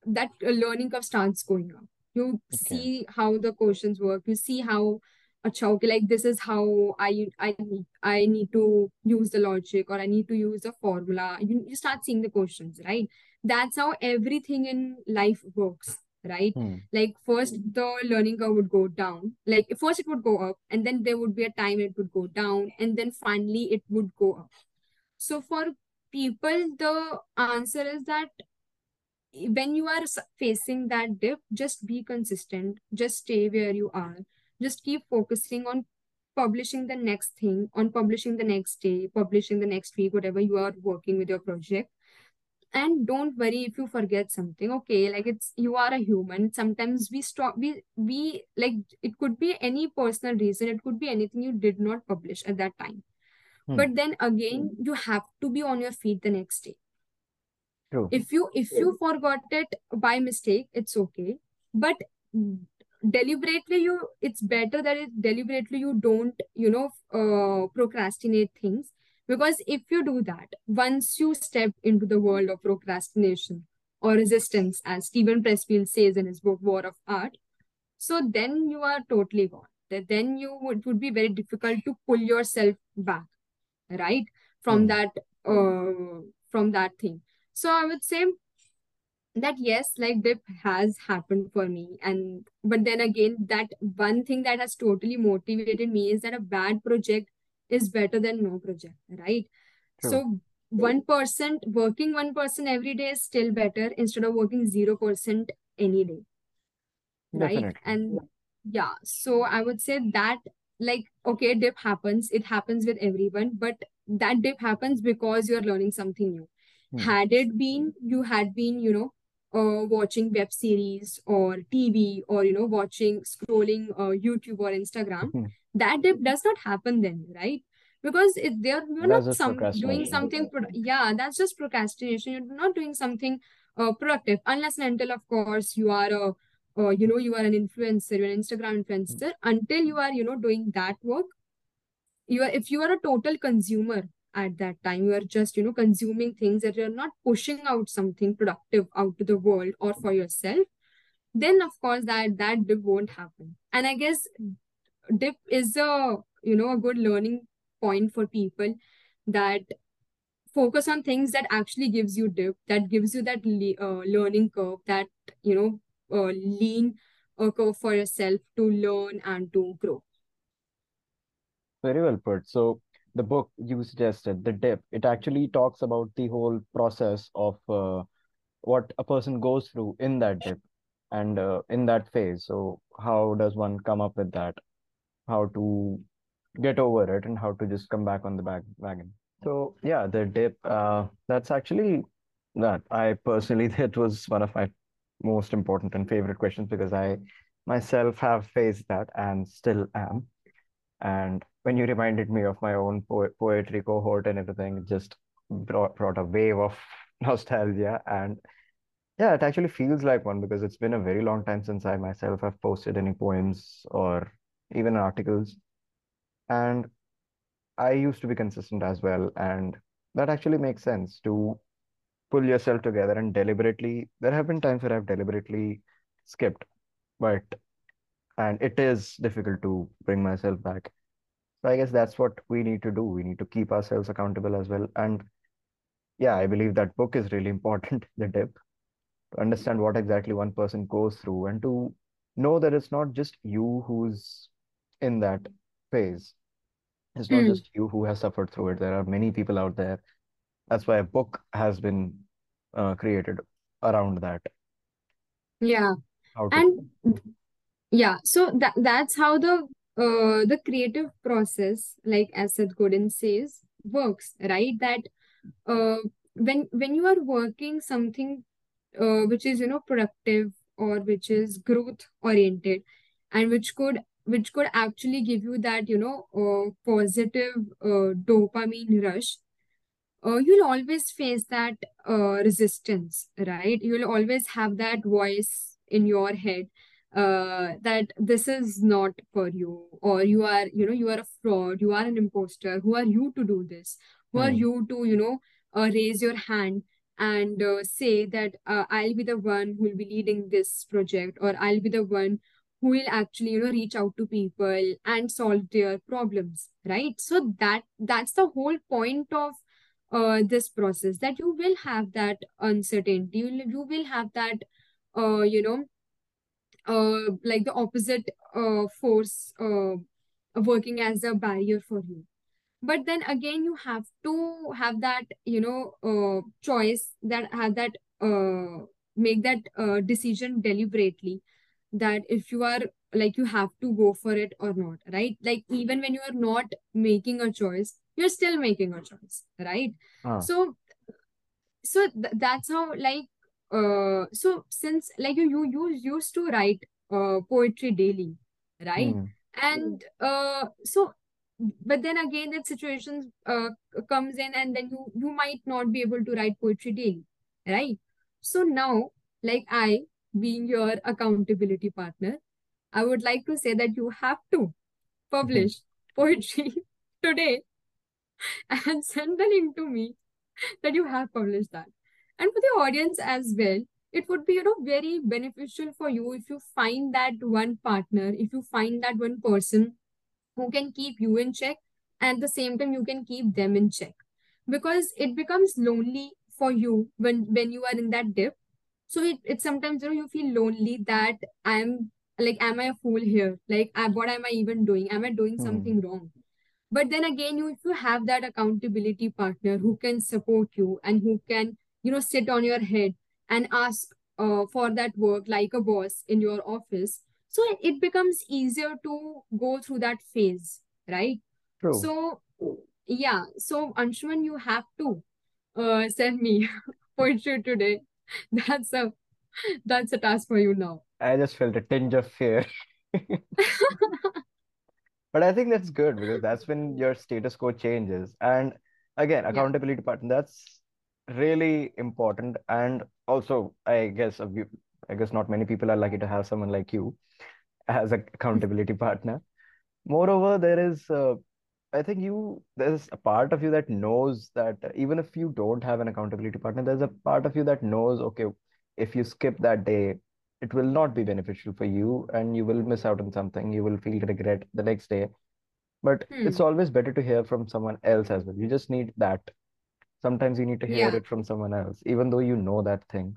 that learning curve starts going up you Okay. see how the questions work you see how acha, okay, like this is how I I need I need to use the logic or I need to use the formula. You, you start seeing the questions, right? That's how everything in life works, right? Hmm. Like first the learning curve would go down. Like first it would go up, and then there would be a time it would go down, and then finally it would go up. So for people, the answer is that when you are facing that dip, just be consistent, just stay where you are, just keep focusing on publishing the next thing, on publishing the next day, publishing the next week, whatever you are working with your project. And don't worry if you forget something. Okay, like it's you are a human. Sometimes we stop we we like it could be any personal reason, it could be anything you did not publish at that time. Hmm. But then again, you have to be on your feet the next day True. if you if you forgot it by mistake it's okay. But deliberately you it's better that it deliberately you don't you know uh, procrastinate things. Because if you do that once you step into the world of procrastination or resistance as Steven Pressfield says in his book War of Art so then you are totally gone. That then you would, it would be very difficult to pull yourself back right? From Hmm. that uh, from that thing so i would say that yes like dip has happened for me. And but then again that one thing that has totally motivated me is that a bad project is better than no project right? True. so 1% working 1% every day is still better instead of working 0% any day right? Definitely. and yeah so i would say that like okay dip happens. It happens with everyone but that dip happens because you're learning something new Hmm. had it been you had been you know uh, watching web series or tv or you know watching scrolling uh, youtube or instagram Hmm. that dip does not happen then right? Because it they're you're That's not some doing something pro- yeah that's just procrastination. You're not doing something uh, productive unless and until of course you are a uh, you know you are an influencer you're an instagram influencer. Until you are you know doing that work you are if you are a total consumer at that time. You are just you know consuming things that you're not pushing out something productive out to the world or for yourself then of course that that dip won't happen. And i guess dip is a you know a good learning point for people that focus on things that actually gives you dip that gives you that uh, learning curve that you know uh, lean uh, curve for yourself to learn and to grow. Very well put. So the book you suggested, The Dip, it actually talks about the whole process of uh, what a person goes through in that dip and uh, in that phase. So how does one come up with that? How to get over it and how to just come back on the back wagon. So yeah, the dip, uh, that's actually that. I personally, that was one of my most important and favorite questions because I myself have faced that and still am. And when you reminded me of my own po poetry cohort and everything, just brought, brought a wave of nostalgia. And yeah, it actually feels like one because it's been a very long time since I myself have posted any poems or even articles. And I used to be consistent as well. And that actually makes sense to pull yourself together and deliberately. There have been times where I've deliberately skipped, but and it is difficult to bring myself back. So I guess that's what we need to do. We need to keep ourselves accountable as well. And yeah, I believe that book is really important, The Dip, to understand what exactly one person goes through and to know that it's not just you who's in that phase. It's not Hmm. just you who has suffered through it. There are many people out there. That's why a book has been uh, created around that. Yeah. And yeah, so that that's how the uh the creative process, like as Seth Godin says, works, right? That uh when when you are working something uh which is, you know, productive or which is growth oriented and which could which could actually give you that, you know, uh, positive uh, dopamine rush uh, you'll always face that uh, resistance, right? You'll always have that voice in your head uh, that this is not for you, or you are, you know, you are a fraud, you are an imposter. Who are you to do this? Who are hmm, you to, you know, uh, raise your hand and uh, say that uh, I'll be the one who will be leading this project, or I'll be the one who will actually, you know, reach out to people and solve their problems, right? So that that's the whole point of uh, this process that you will have that uncertainty you will, you will have that uh, you know uh, like the opposite uh, force uh, working as a barrier for you. But then again you have to have that you know uh, choice that have that uh, make that uh, decision deliberately that if you are like you have to go for it or not right? Like even when you are not making a choice you're still making a choice right? Ah, so so th- that's how like uh so since like you you you used to write uh poetry daily right? Hmm, and uh so but then again that situations uh comes in and then you you might not be able to write poetry daily right? So now like I being your accountability partner I would like to say that you have to publish poetry today and send the link to me that you have published that. And for the audience as well, it would be, you know, very beneficial for you if you find that one partner, if you find that one person who can keep you in check, and at the same time you can keep them in check. Because it becomes lonely for you when when you are in that dip. So it, it sometimes you know you feel lonely that I'm like, am I a fool here? Like, I, what am I even doing? Am I doing hmm. something wrong? But then again, you if you have that accountability partner who can support you and who can, you know, sit on your head and ask uh, for that work like a boss in your office, so it becomes easier to go through that phase, right? True. So yeah, so Anshuman, you have to uh, send me poetry today. That's a that's a task for you now. I just felt a tinge of fear. But I think that's good because that's when your status quo changes. And again, Yeah. accountability partner, that's really important. And also, I guess I guess not many people are lucky to have someone like you as an accountability partner. Moreover, there is, uh, I think you, there's a part of you that knows that even if you don't have an accountability partner, there's a part of you that knows, okay, if you skip that day, it will not be beneficial for you and you will miss out on something. You will feel regret the next day. But it's Hmm. always better to hear from someone else as well. You just need that. Sometimes you need to hear Yeah. it from someone else, even though you know that thing.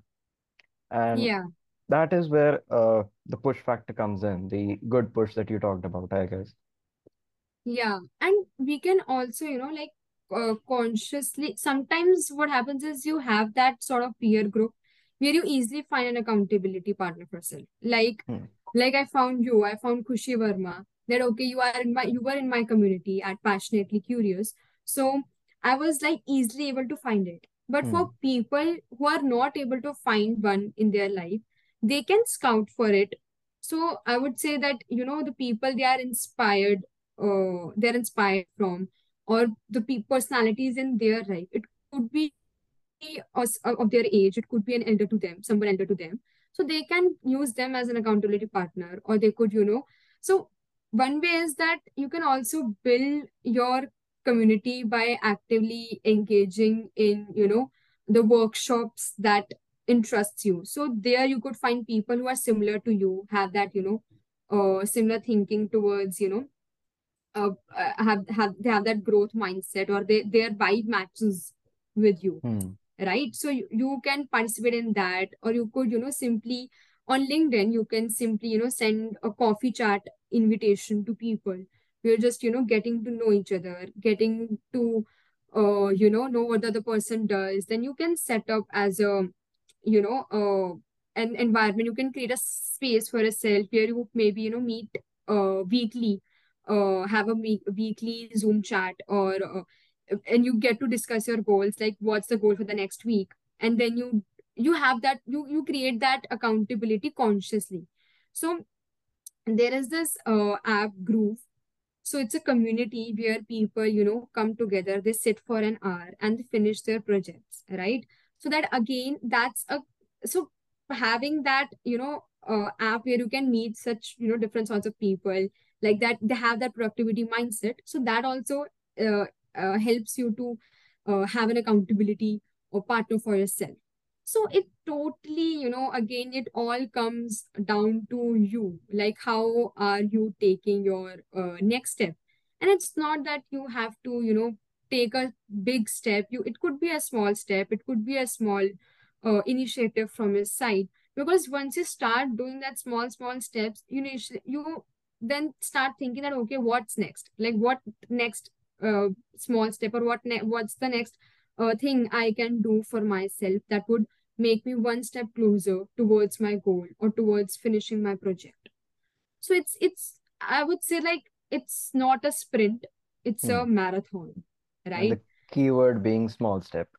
And Yeah. that is where uh, the push factor comes in, the good push that you talked about, I guess. Yeah, and we can also, you know, like uh, consciously, sometimes what happens is you have that sort of peer group where you easily find an accountability partner for self. Like, Hmm. like I found you, I found Khushi Verma, that okay, you are in my, you were in my community at Passionately Curious. So I was like easily able to find it. But for Hmm. people who are not able to find one in their life, they can scout for it. So I would say that, you know, the people they are inspired uh, they're inspired from or the pe- personalities in their life it could be us uh, of their age it could be an elder to them someone elder to them so they can use them as an accountability partner or they could you know so one way is that you can also build your community by actively engaging in, you know, the workshops that interests you. So there you could find people who are similar to you, have that, you know, uh, similar thinking towards, you know, uh, uh, have have they have that growth mindset or they their vibe matches with you Hmm. right so you, you can participate in that or you could you know simply on linkedin you can simply you know send a coffee chat invitation to people you're just you know getting to know each other getting to uh you know know what the other person does. Then you can set up as a you know uh an environment. You can create a space for yourself where you maybe you know meet uh weekly uh have a week, weekly zoom chat or uh, and you get to discuss your goals like what's the goal for the next week. And then you you have that you you create that accountability consciously. So there is this uh, app groove so it's a community where people you know come together they sit for an hour and they finish their projects right? So that again that's a so having that you know uh, app where you can meet such you know different sorts of people like that they have that productivity mindset. So that also uh, uh, helps you to uh, have an accountability or partner for yourself so it totally you know again it all comes down to you like how are you taking your uh, next step? And it's not that you have to you know take a big step. You it could be a small step. It could be a small uh, initiative from your side. Because once you start doing that small small steps you know you then start thinking that okay what's next? Like what next uh, small step or what ne- what's the next uh, thing i can do for myself that would make me one step closer towards my goal or towards finishing my project so it's it's i would say like it's not a sprint it's a Hmm. marathon right the keyword being small step.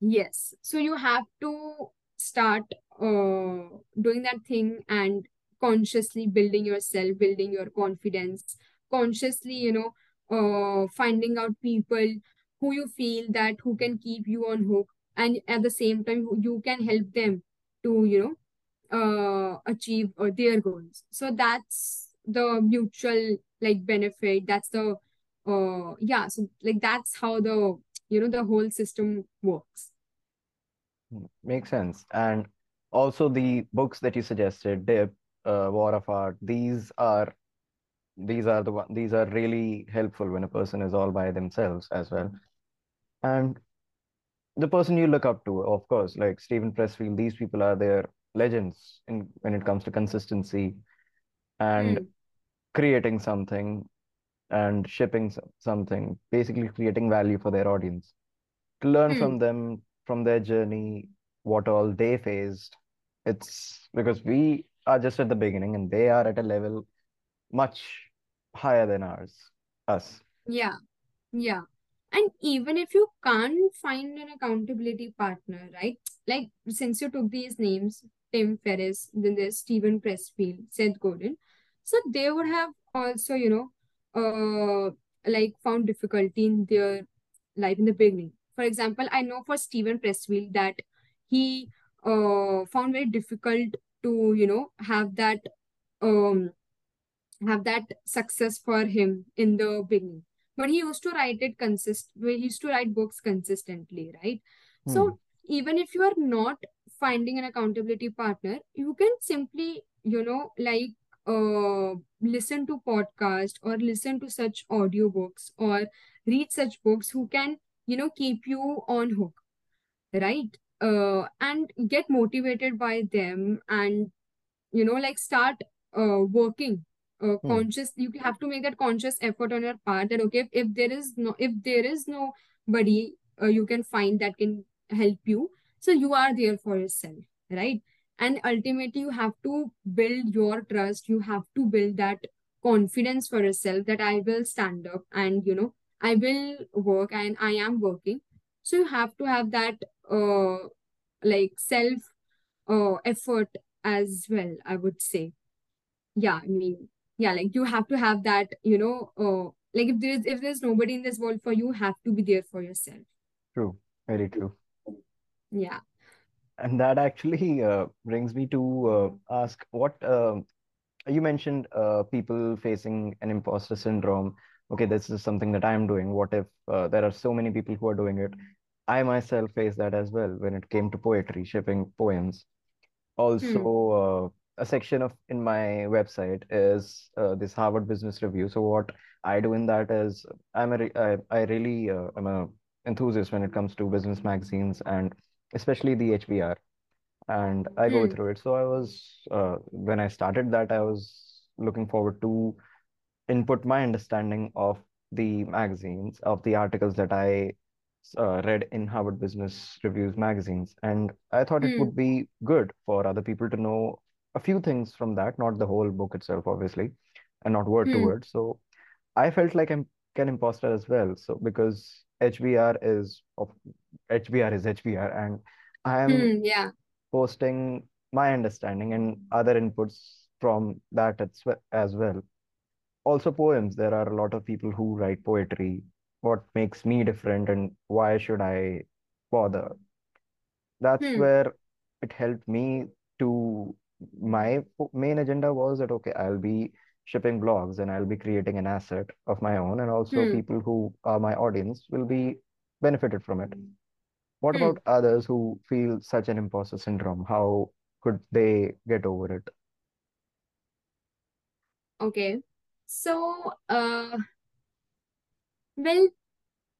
Yes. So you have to start uh, doing that thing and consciously building yourself, building your confidence, consciously, you know, uh, finding out people who you feel that who can keep you on hook, and at the same time, you can help them to, you know, uh, achieve uh, their goals. So that's the mutual like benefit. That's the uh, yeah. So like that's how the you know the whole system works. Hmm. Makes sense. And also the books that you suggested, Dip, uh, War of Art, these are these are the one these are really helpful when a person is all by themselves as well. And the person you look up to, of course, like Steven Pressfield, these people are their legends in when it comes to consistency and Hmm. creating something and shipping something, basically creating value for their audience. To learn Hmm. from them, from their journey, what all they faced. It's because we are just at the beginning and they are at a level much higher than ours, us. Yeah. Yeah. And even if you can't find an accountability partner, right? Like since you took these names, Tim Ferriss, then there's Steven Pressfield, Seth Godin. So they would have also, you know, uh like found difficulty in their life in the beginning. For example, I know for Steven Pressfield that he uh found very difficult to, you know, have that um have that success for him in the beginning. But he used to write it consist he used to write books consistently, right? Hmm. So even if you are not finding an accountability partner, you can simply, you know, like uh listen to podcast or listen to such audiobooks or read such books who can, you know, keep you on hook, right? Uh, and get motivated by them and you know like start uh, working Hmm. conscious you have to make that conscious effort on your part that okay if, if there is no if there is nobody uh, you can find that can help you so you are there for yourself right and ultimately you have to build your trust you have to build that confidence for yourself that i will stand up and you know i will work and i am working so you have to have that uh like self uh, effort as well, I would say. Yeah, I mean, yeah, like you have to have that, you know, uh, like if there's if there's nobody in this world for you, you have to be there for yourself. True. Very true. Yeah. And that actually uh, brings me to uh, ask what uh, you mentioned uh, people facing an imposter syndrome. Okay, this is something that I'm doing. What if uh, there are so many people who are doing it? I myself faced that as well when it came to poetry, shipping poems. Hmm. Also, uh, a section of in my website is uh, this Harvard Business Review. So what I do in that is I'm a re I, I really uh, I'm a enthusiast when it comes to business magazines and especially the HBR and I go Hmm. through it. So I was uh, when I started that, I was looking forward to input my understanding of the magazines, of the articles that I uh, read in Harvard Business Reviews magazines, and I thought it Hmm. would be good for other people to know a few things from that, not the whole book itself, obviously, and not word to Hmm. word. So I felt like I'm an imposter as well. So because HBR is of HBR is HBR, and I am Hmm. Yeah. posting my understanding and other inputs from that as as well. Also, poems. There are a lot of people who write poetry. What makes me different and why should I bother? That's Hmm. where it helped me to my main agenda was that okay, I'll be shipping blogs and I'll be creating an asset of my own, and also Hmm. people who are my audience will be benefited from it. What Hmm. about others who feel such an imposter syndrome? How could they get over it? Okay. So, uh, well,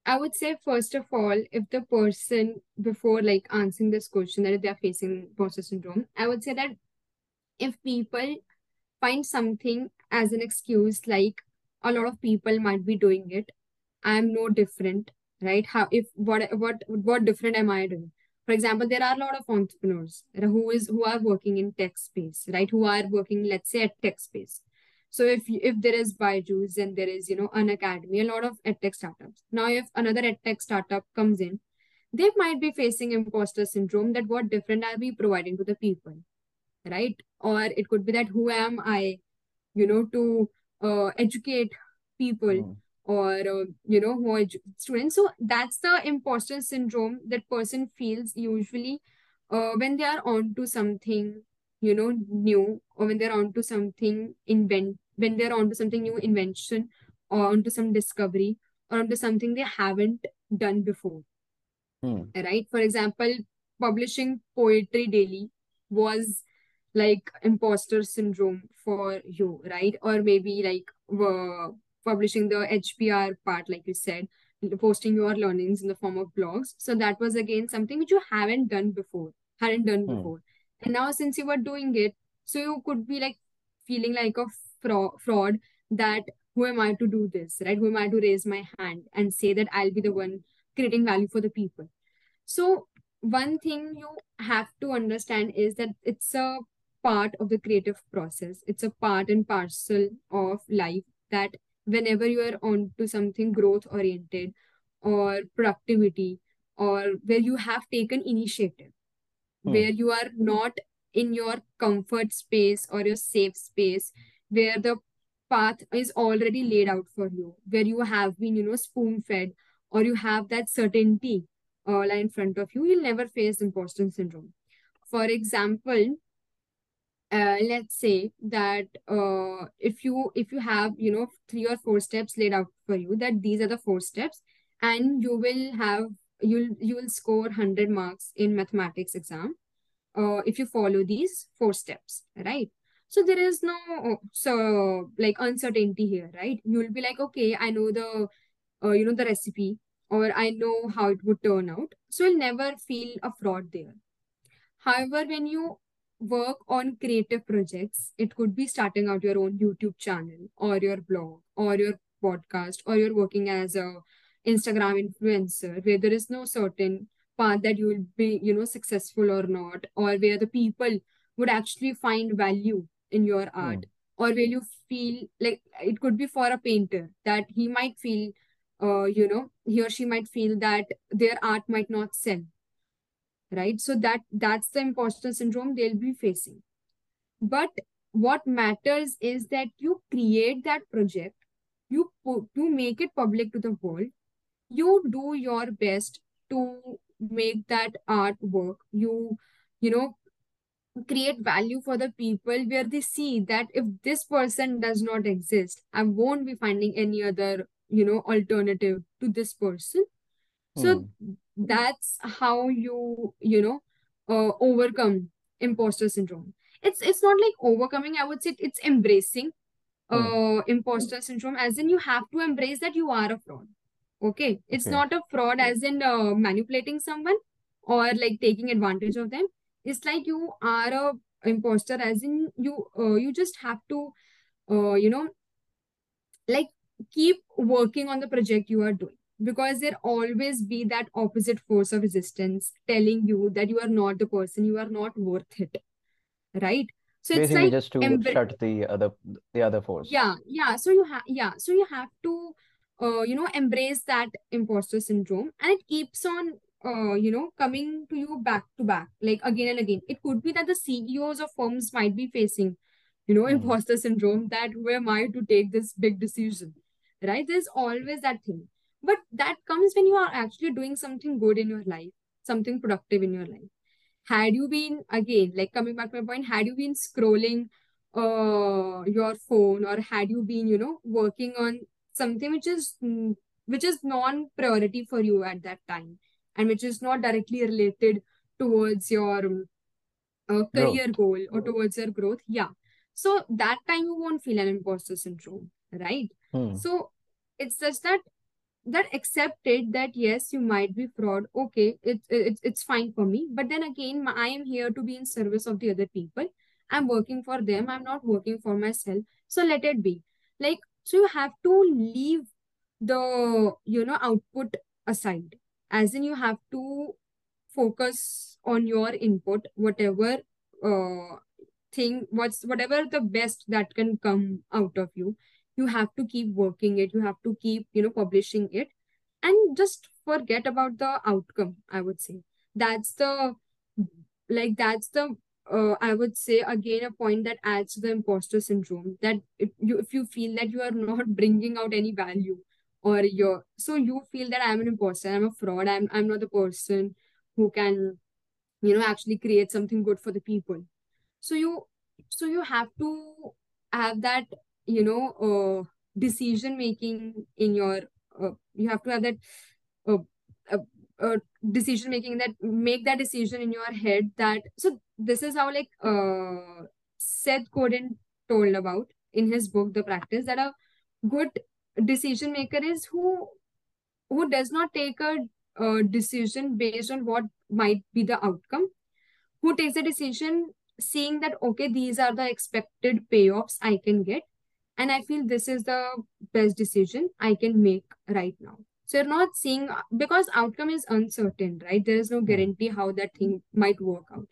I would say first of all, if the person before like answering this question that if they're facing imposter syndrome, I would say that if people find something as an excuse, like a lot of people might be doing it, I am no different, right? How if what what what different am I doing? For example, there are a lot of entrepreneurs who is who are working in tech space, right? Who are working, let's say, at tech space. So if if there is Byju's and there is you know an academy, a lot of edtech startups. Now, if another edtech startup comes in, they might be facing imposter syndrome. That what different are we providing to the people, right? Or it could be that who am I you know, to uh, educate people Hmm. or, uh, you know, more edu- students. So that's the imposter syndrome that person feels usually uh, when they are onto something, you know, new or when they're onto something invent, when they're onto something new invention or onto some discovery or onto something they haven't done before, Hmm. right? For example, publishing poetry daily was like imposter syndrome for you, right? Or maybe like uh, publishing the HBR part, like you said, posting your learnings in the form of blogs. So that was again something which you haven't done before, hadn't done Hmm. before. And now since you were doing it, so you could be like feeling like a fra- fraud that who am I to do this, right? Who am I to raise my hand and say that I'll be the one creating value for the people? So, one thing you have to understand is that it's a part of the creative process. It's a part and parcel of life that whenever you are on to something growth oriented or productivity or where you have taken initiative, Hmm. where you are not in your comfort space or your safe space, where the path is already laid out for you, where you have been, you know, spoon fed or you have that certainty all in front of you, you'll never face imposter syndrome. For example, uh, let's say that uh, if you if you have you know three or four steps laid out for you that these are the four steps and you will have you'll you will score 100 marks in mathematics exam uh, if you follow these four steps, right? So there is no so like uncertainty here, right? You'll be like, okay, I know the uh, you know the recipe or I know how it would turn out. So you'll never feel a fraud there. However, when you work on creative projects, it could be starting out your own YouTube channel or your blog or your podcast or you're working as a Instagram influencer where there is no certain path that you will be, you know, successful or not, or where the people would actually find value in your Hmm. art, or where you feel like it could be for a painter that he might feel, uh, you know, he or she might feel that their art might not sell right? So that that's the imposter syndrome they'll be facing. But what matters is that you create that project you to make it public to the world you do your best to make that art work. You you know create value for the people where they see that if this person does not exist, I won't be finding any other, you know, alternative to this person. So Hmm. that's how you, you know, uh, overcome imposter syndrome. It's it's not like overcoming, I would say it's embracing Hmm. uh imposter syndrome, as in you have to embrace that you are a fraud. Okay. It's Okay. not a fraud as in uh, manipulating someone or like taking advantage of them. It's like you are a imposter as in you uh, you just have to uh, you know like keep working on the project you are doing because there always be that opposite force of resistance telling you that you are not the person you are not worth it right? So it's Basically, like just to shut the other the other force. yeah yeah. So you have yeah. So you have to uh, you know embrace that imposter syndrome and it keeps on uh, you know coming to you back to back like again and again. It could be that the ceos of firms might be facing you know Hmm. imposter syndrome that who am i to take this big decision right? There's always that thing but that comes when you are actually doing something good in your life something productive in your life had you been again like coming back to my point had you been scrolling uh your phone or had you been you know working on something which is mm, which is non priority for you at that time and which is not directly related towards your uh, career Growth. goal or towards your growth yeah so that time you won't feel an imposter syndrome right Hmm. so it's just that that accepted that yes you might be fraud okay it's it's it's fine for me. But then again i am here to be in service of the other people. I'm working for them. I'm not working for myself. So let it be. Like so you have to leave the you know output aside. As in you have to focus on your input whatever uh thing what's whatever the best that can come out of you you have to keep working it you have to keep you know publishing it and just forget about the outcome i would say. That's the like that's the uh, i would say again a point that adds to the imposter syndrome that if you if you feel that you are not bringing out any value or you're so you feel that i'm an imposter i'm a fraud i'm i'm not the person who can you know actually create something good for the people. So you so you have to have that you know uh, decision making in your uh, you have to have that uh, uh, uh, decision making that make that decision in your head that so this is how like uh, Seth Godin told about in his book The Practice that a good decision maker is who who does not take a uh, decision based on what might be the outcome who takes a decision seeing that okay these are the expected payoffs i can get and i feel this is the best decision i can make right now. So you're not seeing because outcome is uncertain right? There is no Hmm. guarantee how that thing might work out.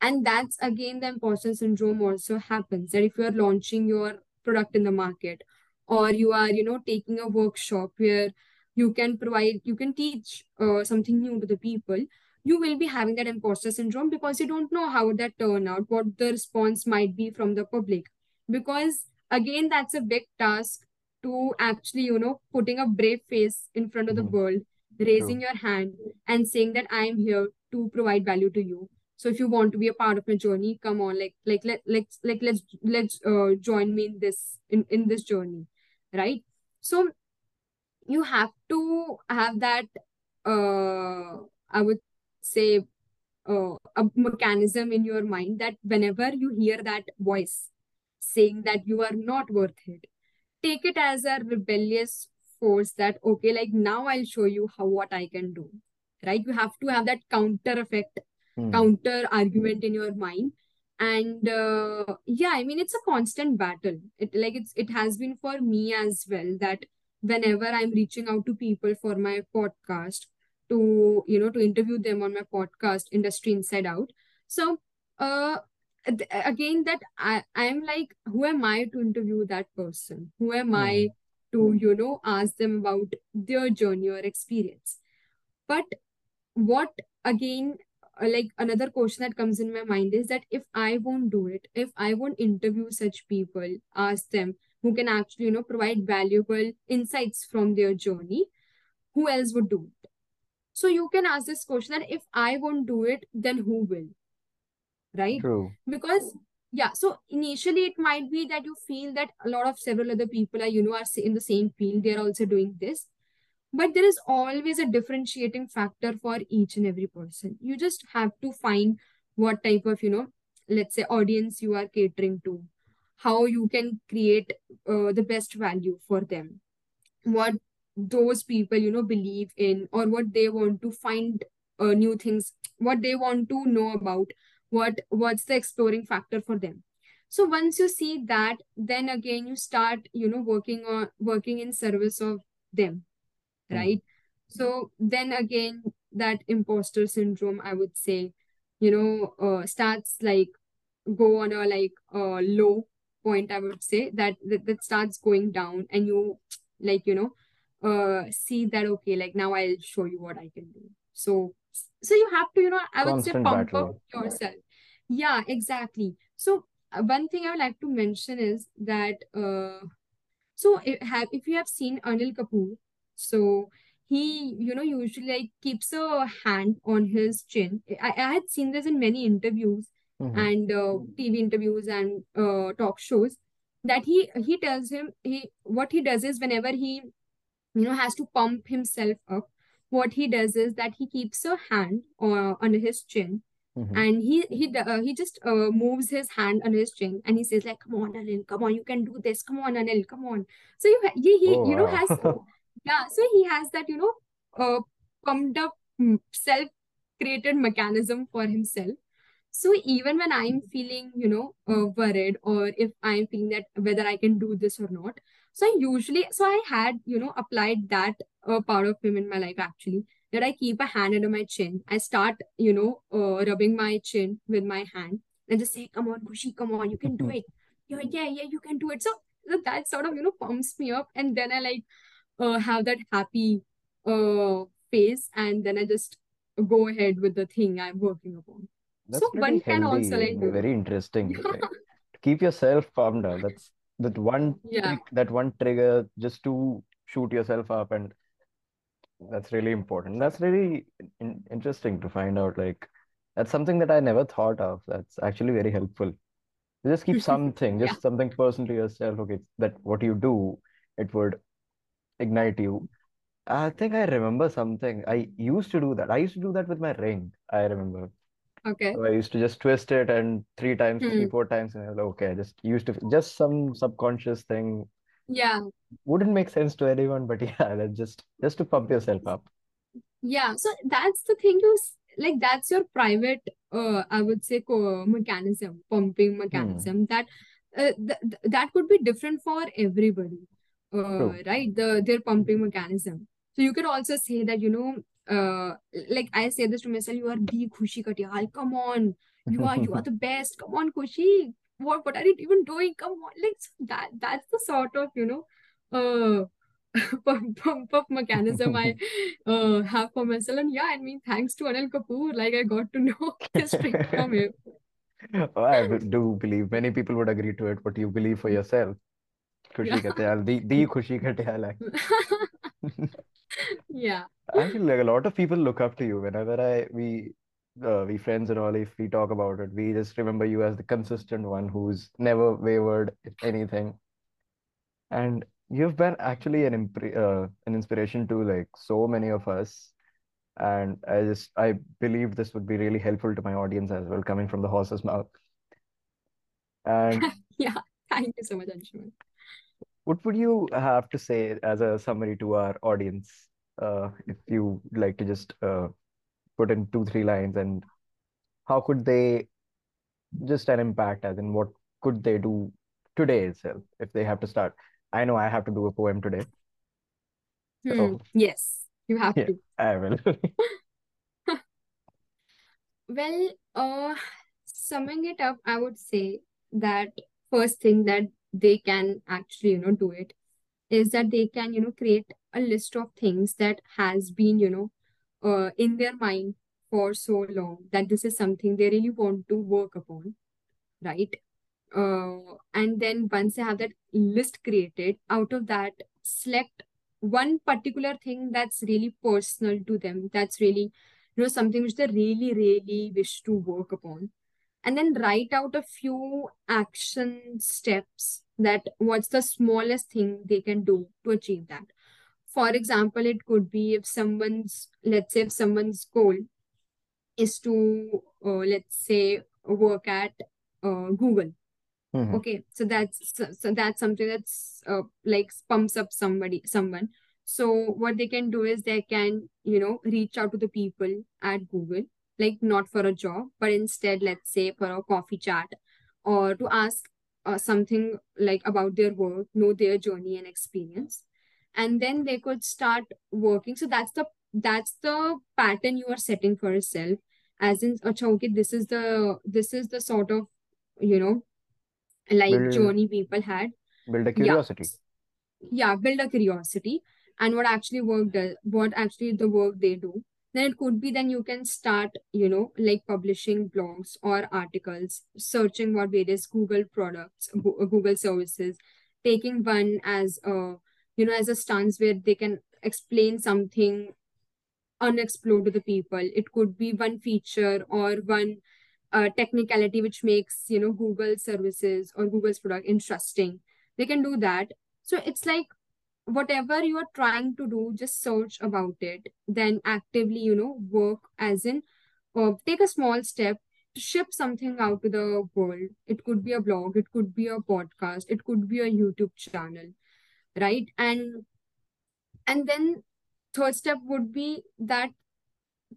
And that's again the imposter syndrome also happens that if you are launching your product in the market or you are you know taking a workshop where you can provide you can teach uh, something new to the people you will be having that imposter syndrome because you don't know how that turn out what the response might be from the public. Because again that's a big task to actually you know putting a brave face in front of the Hmm. world True. raising your hand and saying that i am here to provide value to you so if you want to be a part of my journey come on like like let let's like let's let's uh, join me in this in in this journey right so you have to have that uh i would say uh, a mechanism in your mind that whenever you hear that voice saying that you are not worth it. Take it as a rebellious force that okay like now i'll show you how what i can do right? You have to have that counter effect Hmm. counter argument in your mind. And uh, yeah i mean it's a constant battle. It like it's it has been for me as well that whenever i'm reaching out to people for my podcast to you know to interview them on my podcast industry inside out. So uh again that i i'm like who am i to interview that person? Who am i Hmm. to you know ask them about their journey or experience? But what again uh, like another question that comes in my mind is that if i won't do it if i won't interview such people ask them who can actually you know provide valuable insights from their journey who else would do it? So you can ask this question that if i won't do it then who will right? True. Because yeah, so initially it might be that you feel that a lot of several other people are, you know, are in the same field, they're also doing this. But there is always a differentiating factor for each and every person. You just have to find what type of, you know, let's say audience you are catering to, how you can create uh, the best value for them, what those people, you know, believe in, or what they want to find uh, new things, what they want to know about, what what's the exploring factor for them. So once you see that, then again you start, you know, working on working in service of them, Hmm. right? So then again, that imposter syndrome, I would say, you know, uh, starts like go on a like uh, low point i would say that, that that starts going down and you like you know uh see that okay like now i'll show you what i can do so so you have to you know i would say Constant pump up yourself. Yeah exactly. So uh, one thing i would like to mention is that uh so if have if you have seen anil kapoor so he you know usually like keeps a hand on his chin. I, I had seen this in many interviews Mhm. and uh, TV interviews and uh, talk shows that he he tells him he what he does is whenever he you know has to pump himself up what he does is that he keeps a hand uh, under his chin Mhm. and he he uh, he just uh, moves his hand under his chin and he says like come on Anil come on you can do this. Come on Anil come on. So you he, he Oh, you know has yeah so he has that you know uh, pumped up self created mechanism for himself. So even when I'm feeling, you know, uh, worried or if I'm feeling that whether I can do this or not, so I usually, so I had, you know, applied that uh, part of him in my life actually, that I keep a hand under my chin. I start, you know, uh, rubbing my chin with my hand and just say, come on, Khushi, come on, you can do it. Yeah, yeah, yeah, you can do it. So that sort of, you know, pumps me up. And then I like uh, have that happy uh, face and then I just go ahead with the thing I'm working upon. That's So one can also like, and you know, very interesting. Like, keep yourself pumped up. That's that one yeah, trick, that one trigger just to shoot yourself up, and that's really important. That's really in interesting to find out. Like, that's something that I never thought of. That's actually very helpful. You just keep something, yeah, just something personal to yourself. Okay, that what you do, it would ignite you. I think I remember something. I used to do that. I used to do that with my ring. I remember. Okay. So I used to just twist it and three times, three, Hmm. four times, and I was like, okay, I just used to just some subconscious thing. Yeah, Wouldn't make sense to anyone, but yeah, that's just just to pump yourself up. yeah. So that's the thing you s- like, that's your private, uh, I would say, co mechanism, pumping Hmm. mechanism that uh, th th- that could be different for everybody, uh, True. right? The their pumping mechanism. So you could also say that, you know, uh, like I say this to myself, you are the Khushi Katyal. Come on, you are you are the best. Come on, Khushi. What what are you even doing? Come on, like that that's the sort of, you know, uh pump, pump up mechanism I uh, have for myself. And yeah, I mean, thanks to Anil Kapoor, like I got to know this trick from him. Oh, I do believe many people would agree to it, but you believe for yourself. Yeah. Khushi ka Teyal, the, the Khushi ka Teyal. Actually. I feel like a lot of people look up to you whenever I we uh, we friends and all. If we talk about it, we just remember you as the consistent one who's never wavered in anything. And you've been actually an impre uh, an inspiration to like so many of us. And I just I believe this would be really helpful to my audience as well, coming from the horse's mouth. And Yeah. Thank you so much, Anshuman. what would you have to say as a summary to our audience, uh, if you like to just uh, put in two, three lines, and how could they just an impact, as in what could they do today itself if they have to start? I know I have to do a poem today, Hmm. so Yes, you have yeah, to. I will. Well, uh, summing it up, I would say that first thing that they can actually, you know, do it is that they can, you know, create a list of things that has been, you know, uh, in their mind for so long that this is something they really want to work upon, right? Uh, and then once they have that list created, out of that, select one particular thing that's really personal to them, that's really, you know, something which they really, really wish to work upon. and then write out a few action steps that what's the smallest thing they can do to achieve that for example it could be if someone's let's say if someone's goal is to uh, let's say work at uh, google. Hmm okay so that's so, so that's something that's uh, like pumps up somebody someone. So what they can do is they can you know reach out to the people at google like not for a job but instead let's say for a coffee chat or to ask uh, something like about their work know their journey and experience and then they could start working. So that's the that's the pattern you are setting for yourself as in acha, okay this is the this is the sort of you know like Build journey people had. build a curiosity. yeah build a curiosity. And what actually work does what actually the work they do then it could be then you can start you know like publishing blogs or articles searching what various google products google services taking one as a you know as a stance where they can explain something unexplored to the people. It could be one feature or one uh, technicality which makes you know google services or google's product interesting. They can do that. So it's like whatever you are trying to do just search about it. Then actively you know work as in uh, take a small step to ship something out to the world. It could be a blog it could be a podcast it could be a youtube channel right? And and then third step would be that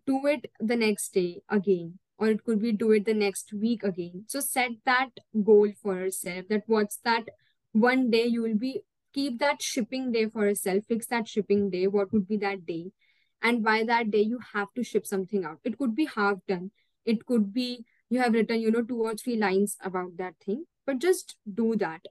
do it the next day again or it could be do it the next week again. So set that goal for yourself that what's that one day you will be keep that shipping day for yourself fix that shipping day what would be that day. And by that day you have to ship something out. It could be half done. It could be you have written you know two or three lines about that thing but just do that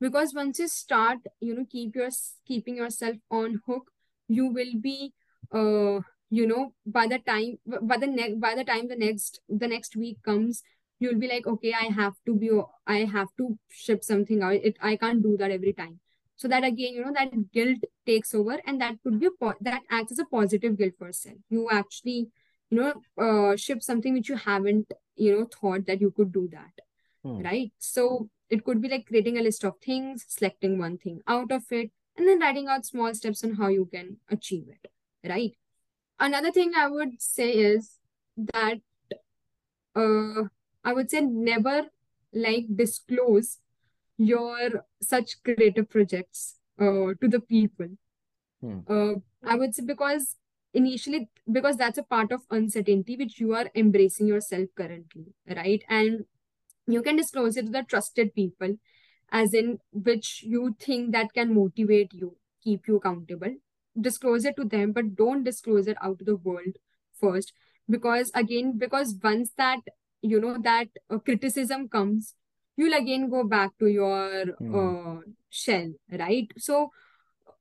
because once you start you know keep your keeping yourself on hook you will be uh you know by the time by the next by the time the next the next week comes you'll be like okay i have to be i have to ship something out. It i can't do that every time. So that again you know that guilt takes over and that could be a that acts as a positive guilt for yourself. You actually you know uh ship something which you haven't you know thought that you could do that Hmm. right so it could be like creating a list of things selecting one thing out of it and then writing out small steps on how you can achieve it right another thing I would say is that uh, I would say never like disclose your such creative projects uh, to the people. Hmm. Uh, I would say because initially because that's a part of uncertainty which you are embracing yourself currently, right? And you can disclose it to the trusted people, as in which you think that can motivate you, keep you accountable. Disclose it to them, but don't disclose it out to the world first. Because again, because once that, you know, that uh, criticism comes, you'll again go back to your Hmm. uh, shell, right? So,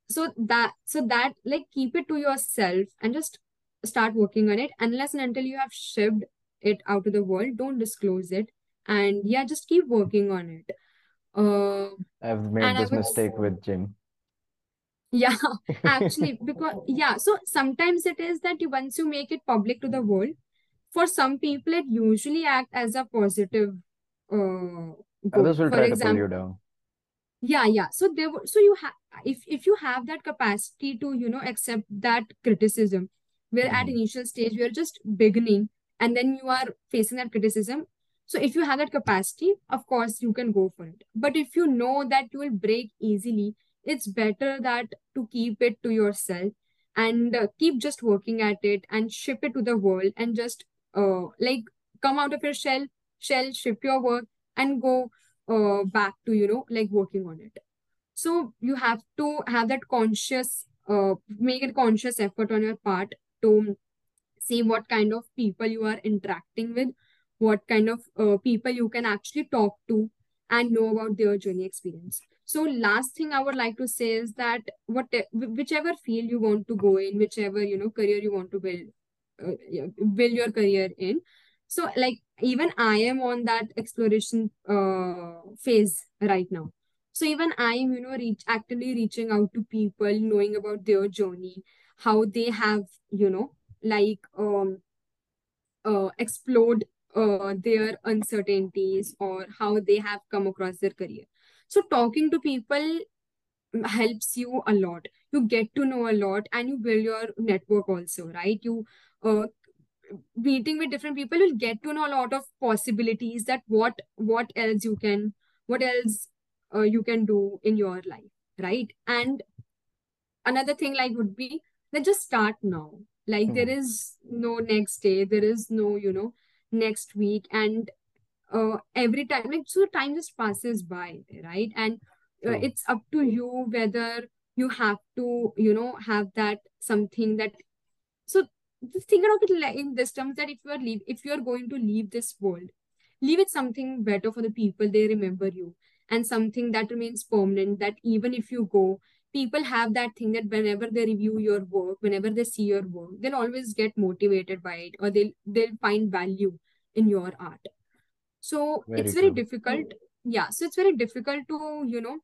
so that, so that, like, keep it to yourself and just start working on it. Unless and until you have shipped it out to the world, don't disclose it and yeah just keep working on it uh I've made this mistake with gym. yeah actually because yeah so sometimes it is that you once you make it public to the world for some people it usually act as a positive uh Others will for try to pull example you down. yeah yeah so there were so you have if if you have that capacity to you know accept that criticism where at Mhm. initial stage we are just beginning and then you are facing that criticism so if you have that capacity of course you can go for it. But if you know that you will break easily it's better that to keep it to yourself and uh, keep just working at it and ship it to the world and just uh like come out of your shell shell ship your work and go uh, back to you know like working on it. So you have to have that conscious uh, make a conscious effort on your part to see what kind of people you are interacting with what kind of uh, people you can actually talk to and know about their journey experience. So last thing i would like to say is that what whichever field you want to go in whichever you know career you want to build uh, build your career in. So like even i am on that exploration uh, phase right now. So even i am you know reach actively reaching out to people knowing about their journey how they have you know like um uh, explored uh, their uncertainties or how they have come across their career. So talking to people helps you a lot. You get to know a lot and you build your network also, right? You uh, meeting with different people will get to know a lot of possibilities that what what else you can what else uh, you can do in your life right and another thing like would be that just start now like there Hmm. is no next day there is no you know next week and uh, every time like so time just passes by right and uh, True. it's up to you whether you have to you know have that something that so think about it like in this terms that if you are leave if you are going to leave this world leave it something better for the people they remember you and something that remains permanent that even if you go people have that thing that whenever they review your work whenever they see your work they'll always get motivated by it or they'll they'll find value in your art. So Very it's very true. difficult yeah so it's very difficult to you know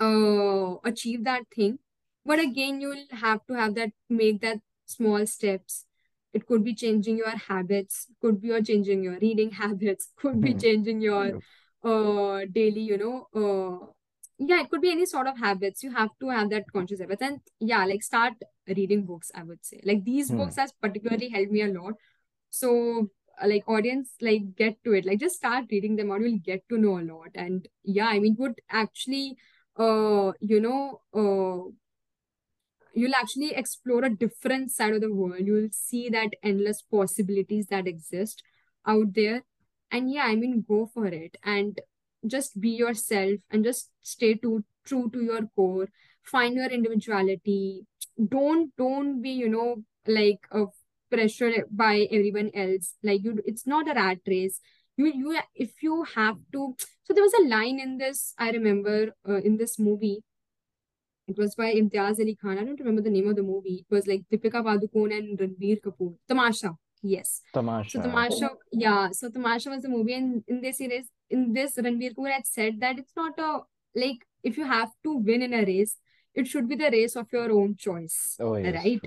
uh achieve that thing. But again you'll have to have that make that small steps. It could be changing your habits could be you're changing your reading habits could be changing your uh daily you know uh yeah it could be any sort of habits. You have to have that conscious habits. And yeah like start reading books i would say. Like these Hmm. books has particularly helped me a lot. So uh, like audience like get to it. Like just start reading them out. You'll get to know a lot. And yeah i mean would actually uh you know uh you'll actually explore a different side of the world. You'll see that endless possibilities that exist out there. And yeah i mean go for it. And just be yourself and just stay too true to your core find your individuality don't don't be you know like uh, pressured by everyone else like you it's not a rat race you you if you have to so there was a line in this i remember uh, in this movie it was by Imtiaz Ali Khan. I don't remember the name of the movie. It was like Deepika Padukone and Ranbir Kapoor. Tamasha. Yes. Tamasha. So Tamasha. Tamasha, yeah. So Tamasha was the movie, and in this series, in this Ranbir Kapoor had said that it's not a like if you have to win in a race, it should be the race of your own choice, Oh, yes, right?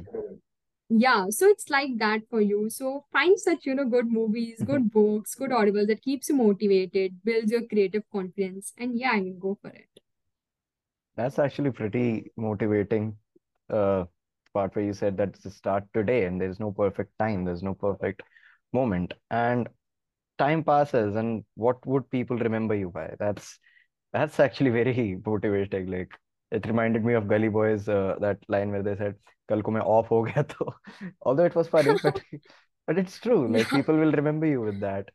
Yeah. So it's like that for you. So find such you know good movies, good books, good audibles that keeps you motivated, builds your creative confidence, and yeah, I mean go for it. That's actually pretty motivating. Uh, part where you said that start today and there's no perfect time, there's no perfect moment. And time passes, and what would people remember you by? That's that's actually very motivating. Like it reminded me of Gully Boys, uh, that line where they said, "Kal ko main off ho gaya to." Although it was funny, but but it's true. Like Yeah. people will remember you with that.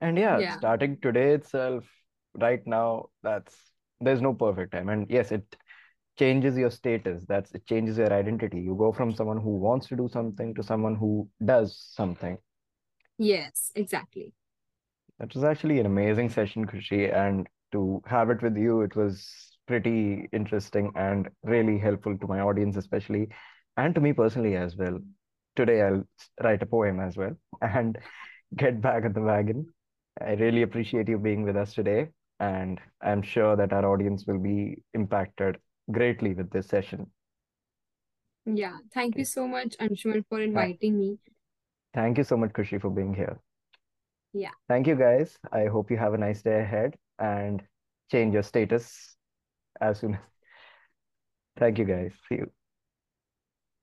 And yeah, Yeah. starting today itself, right now, that's there's no perfect time. And yes, it changes your status. That's it changes your identity. You go from someone who wants to do something to someone who does something. Yes. Exactly. That was actually an amazing session, Khushi, and to have it with you, it was pretty interesting and really helpful to my audience, especially, and to me personally as well. Today, I'll write a poem as well and get back at the wagon. I really appreciate you being with us today, and I'm sure that our audience will be impacted greatly with this session. Yeah, thank you so much, Anshuman, for inviting me. Thank you so much, Khushi, for being here. Yeah. Thank you, guys. I hope you have a nice day ahead and change your status as soon as. Thank you, guys. See you.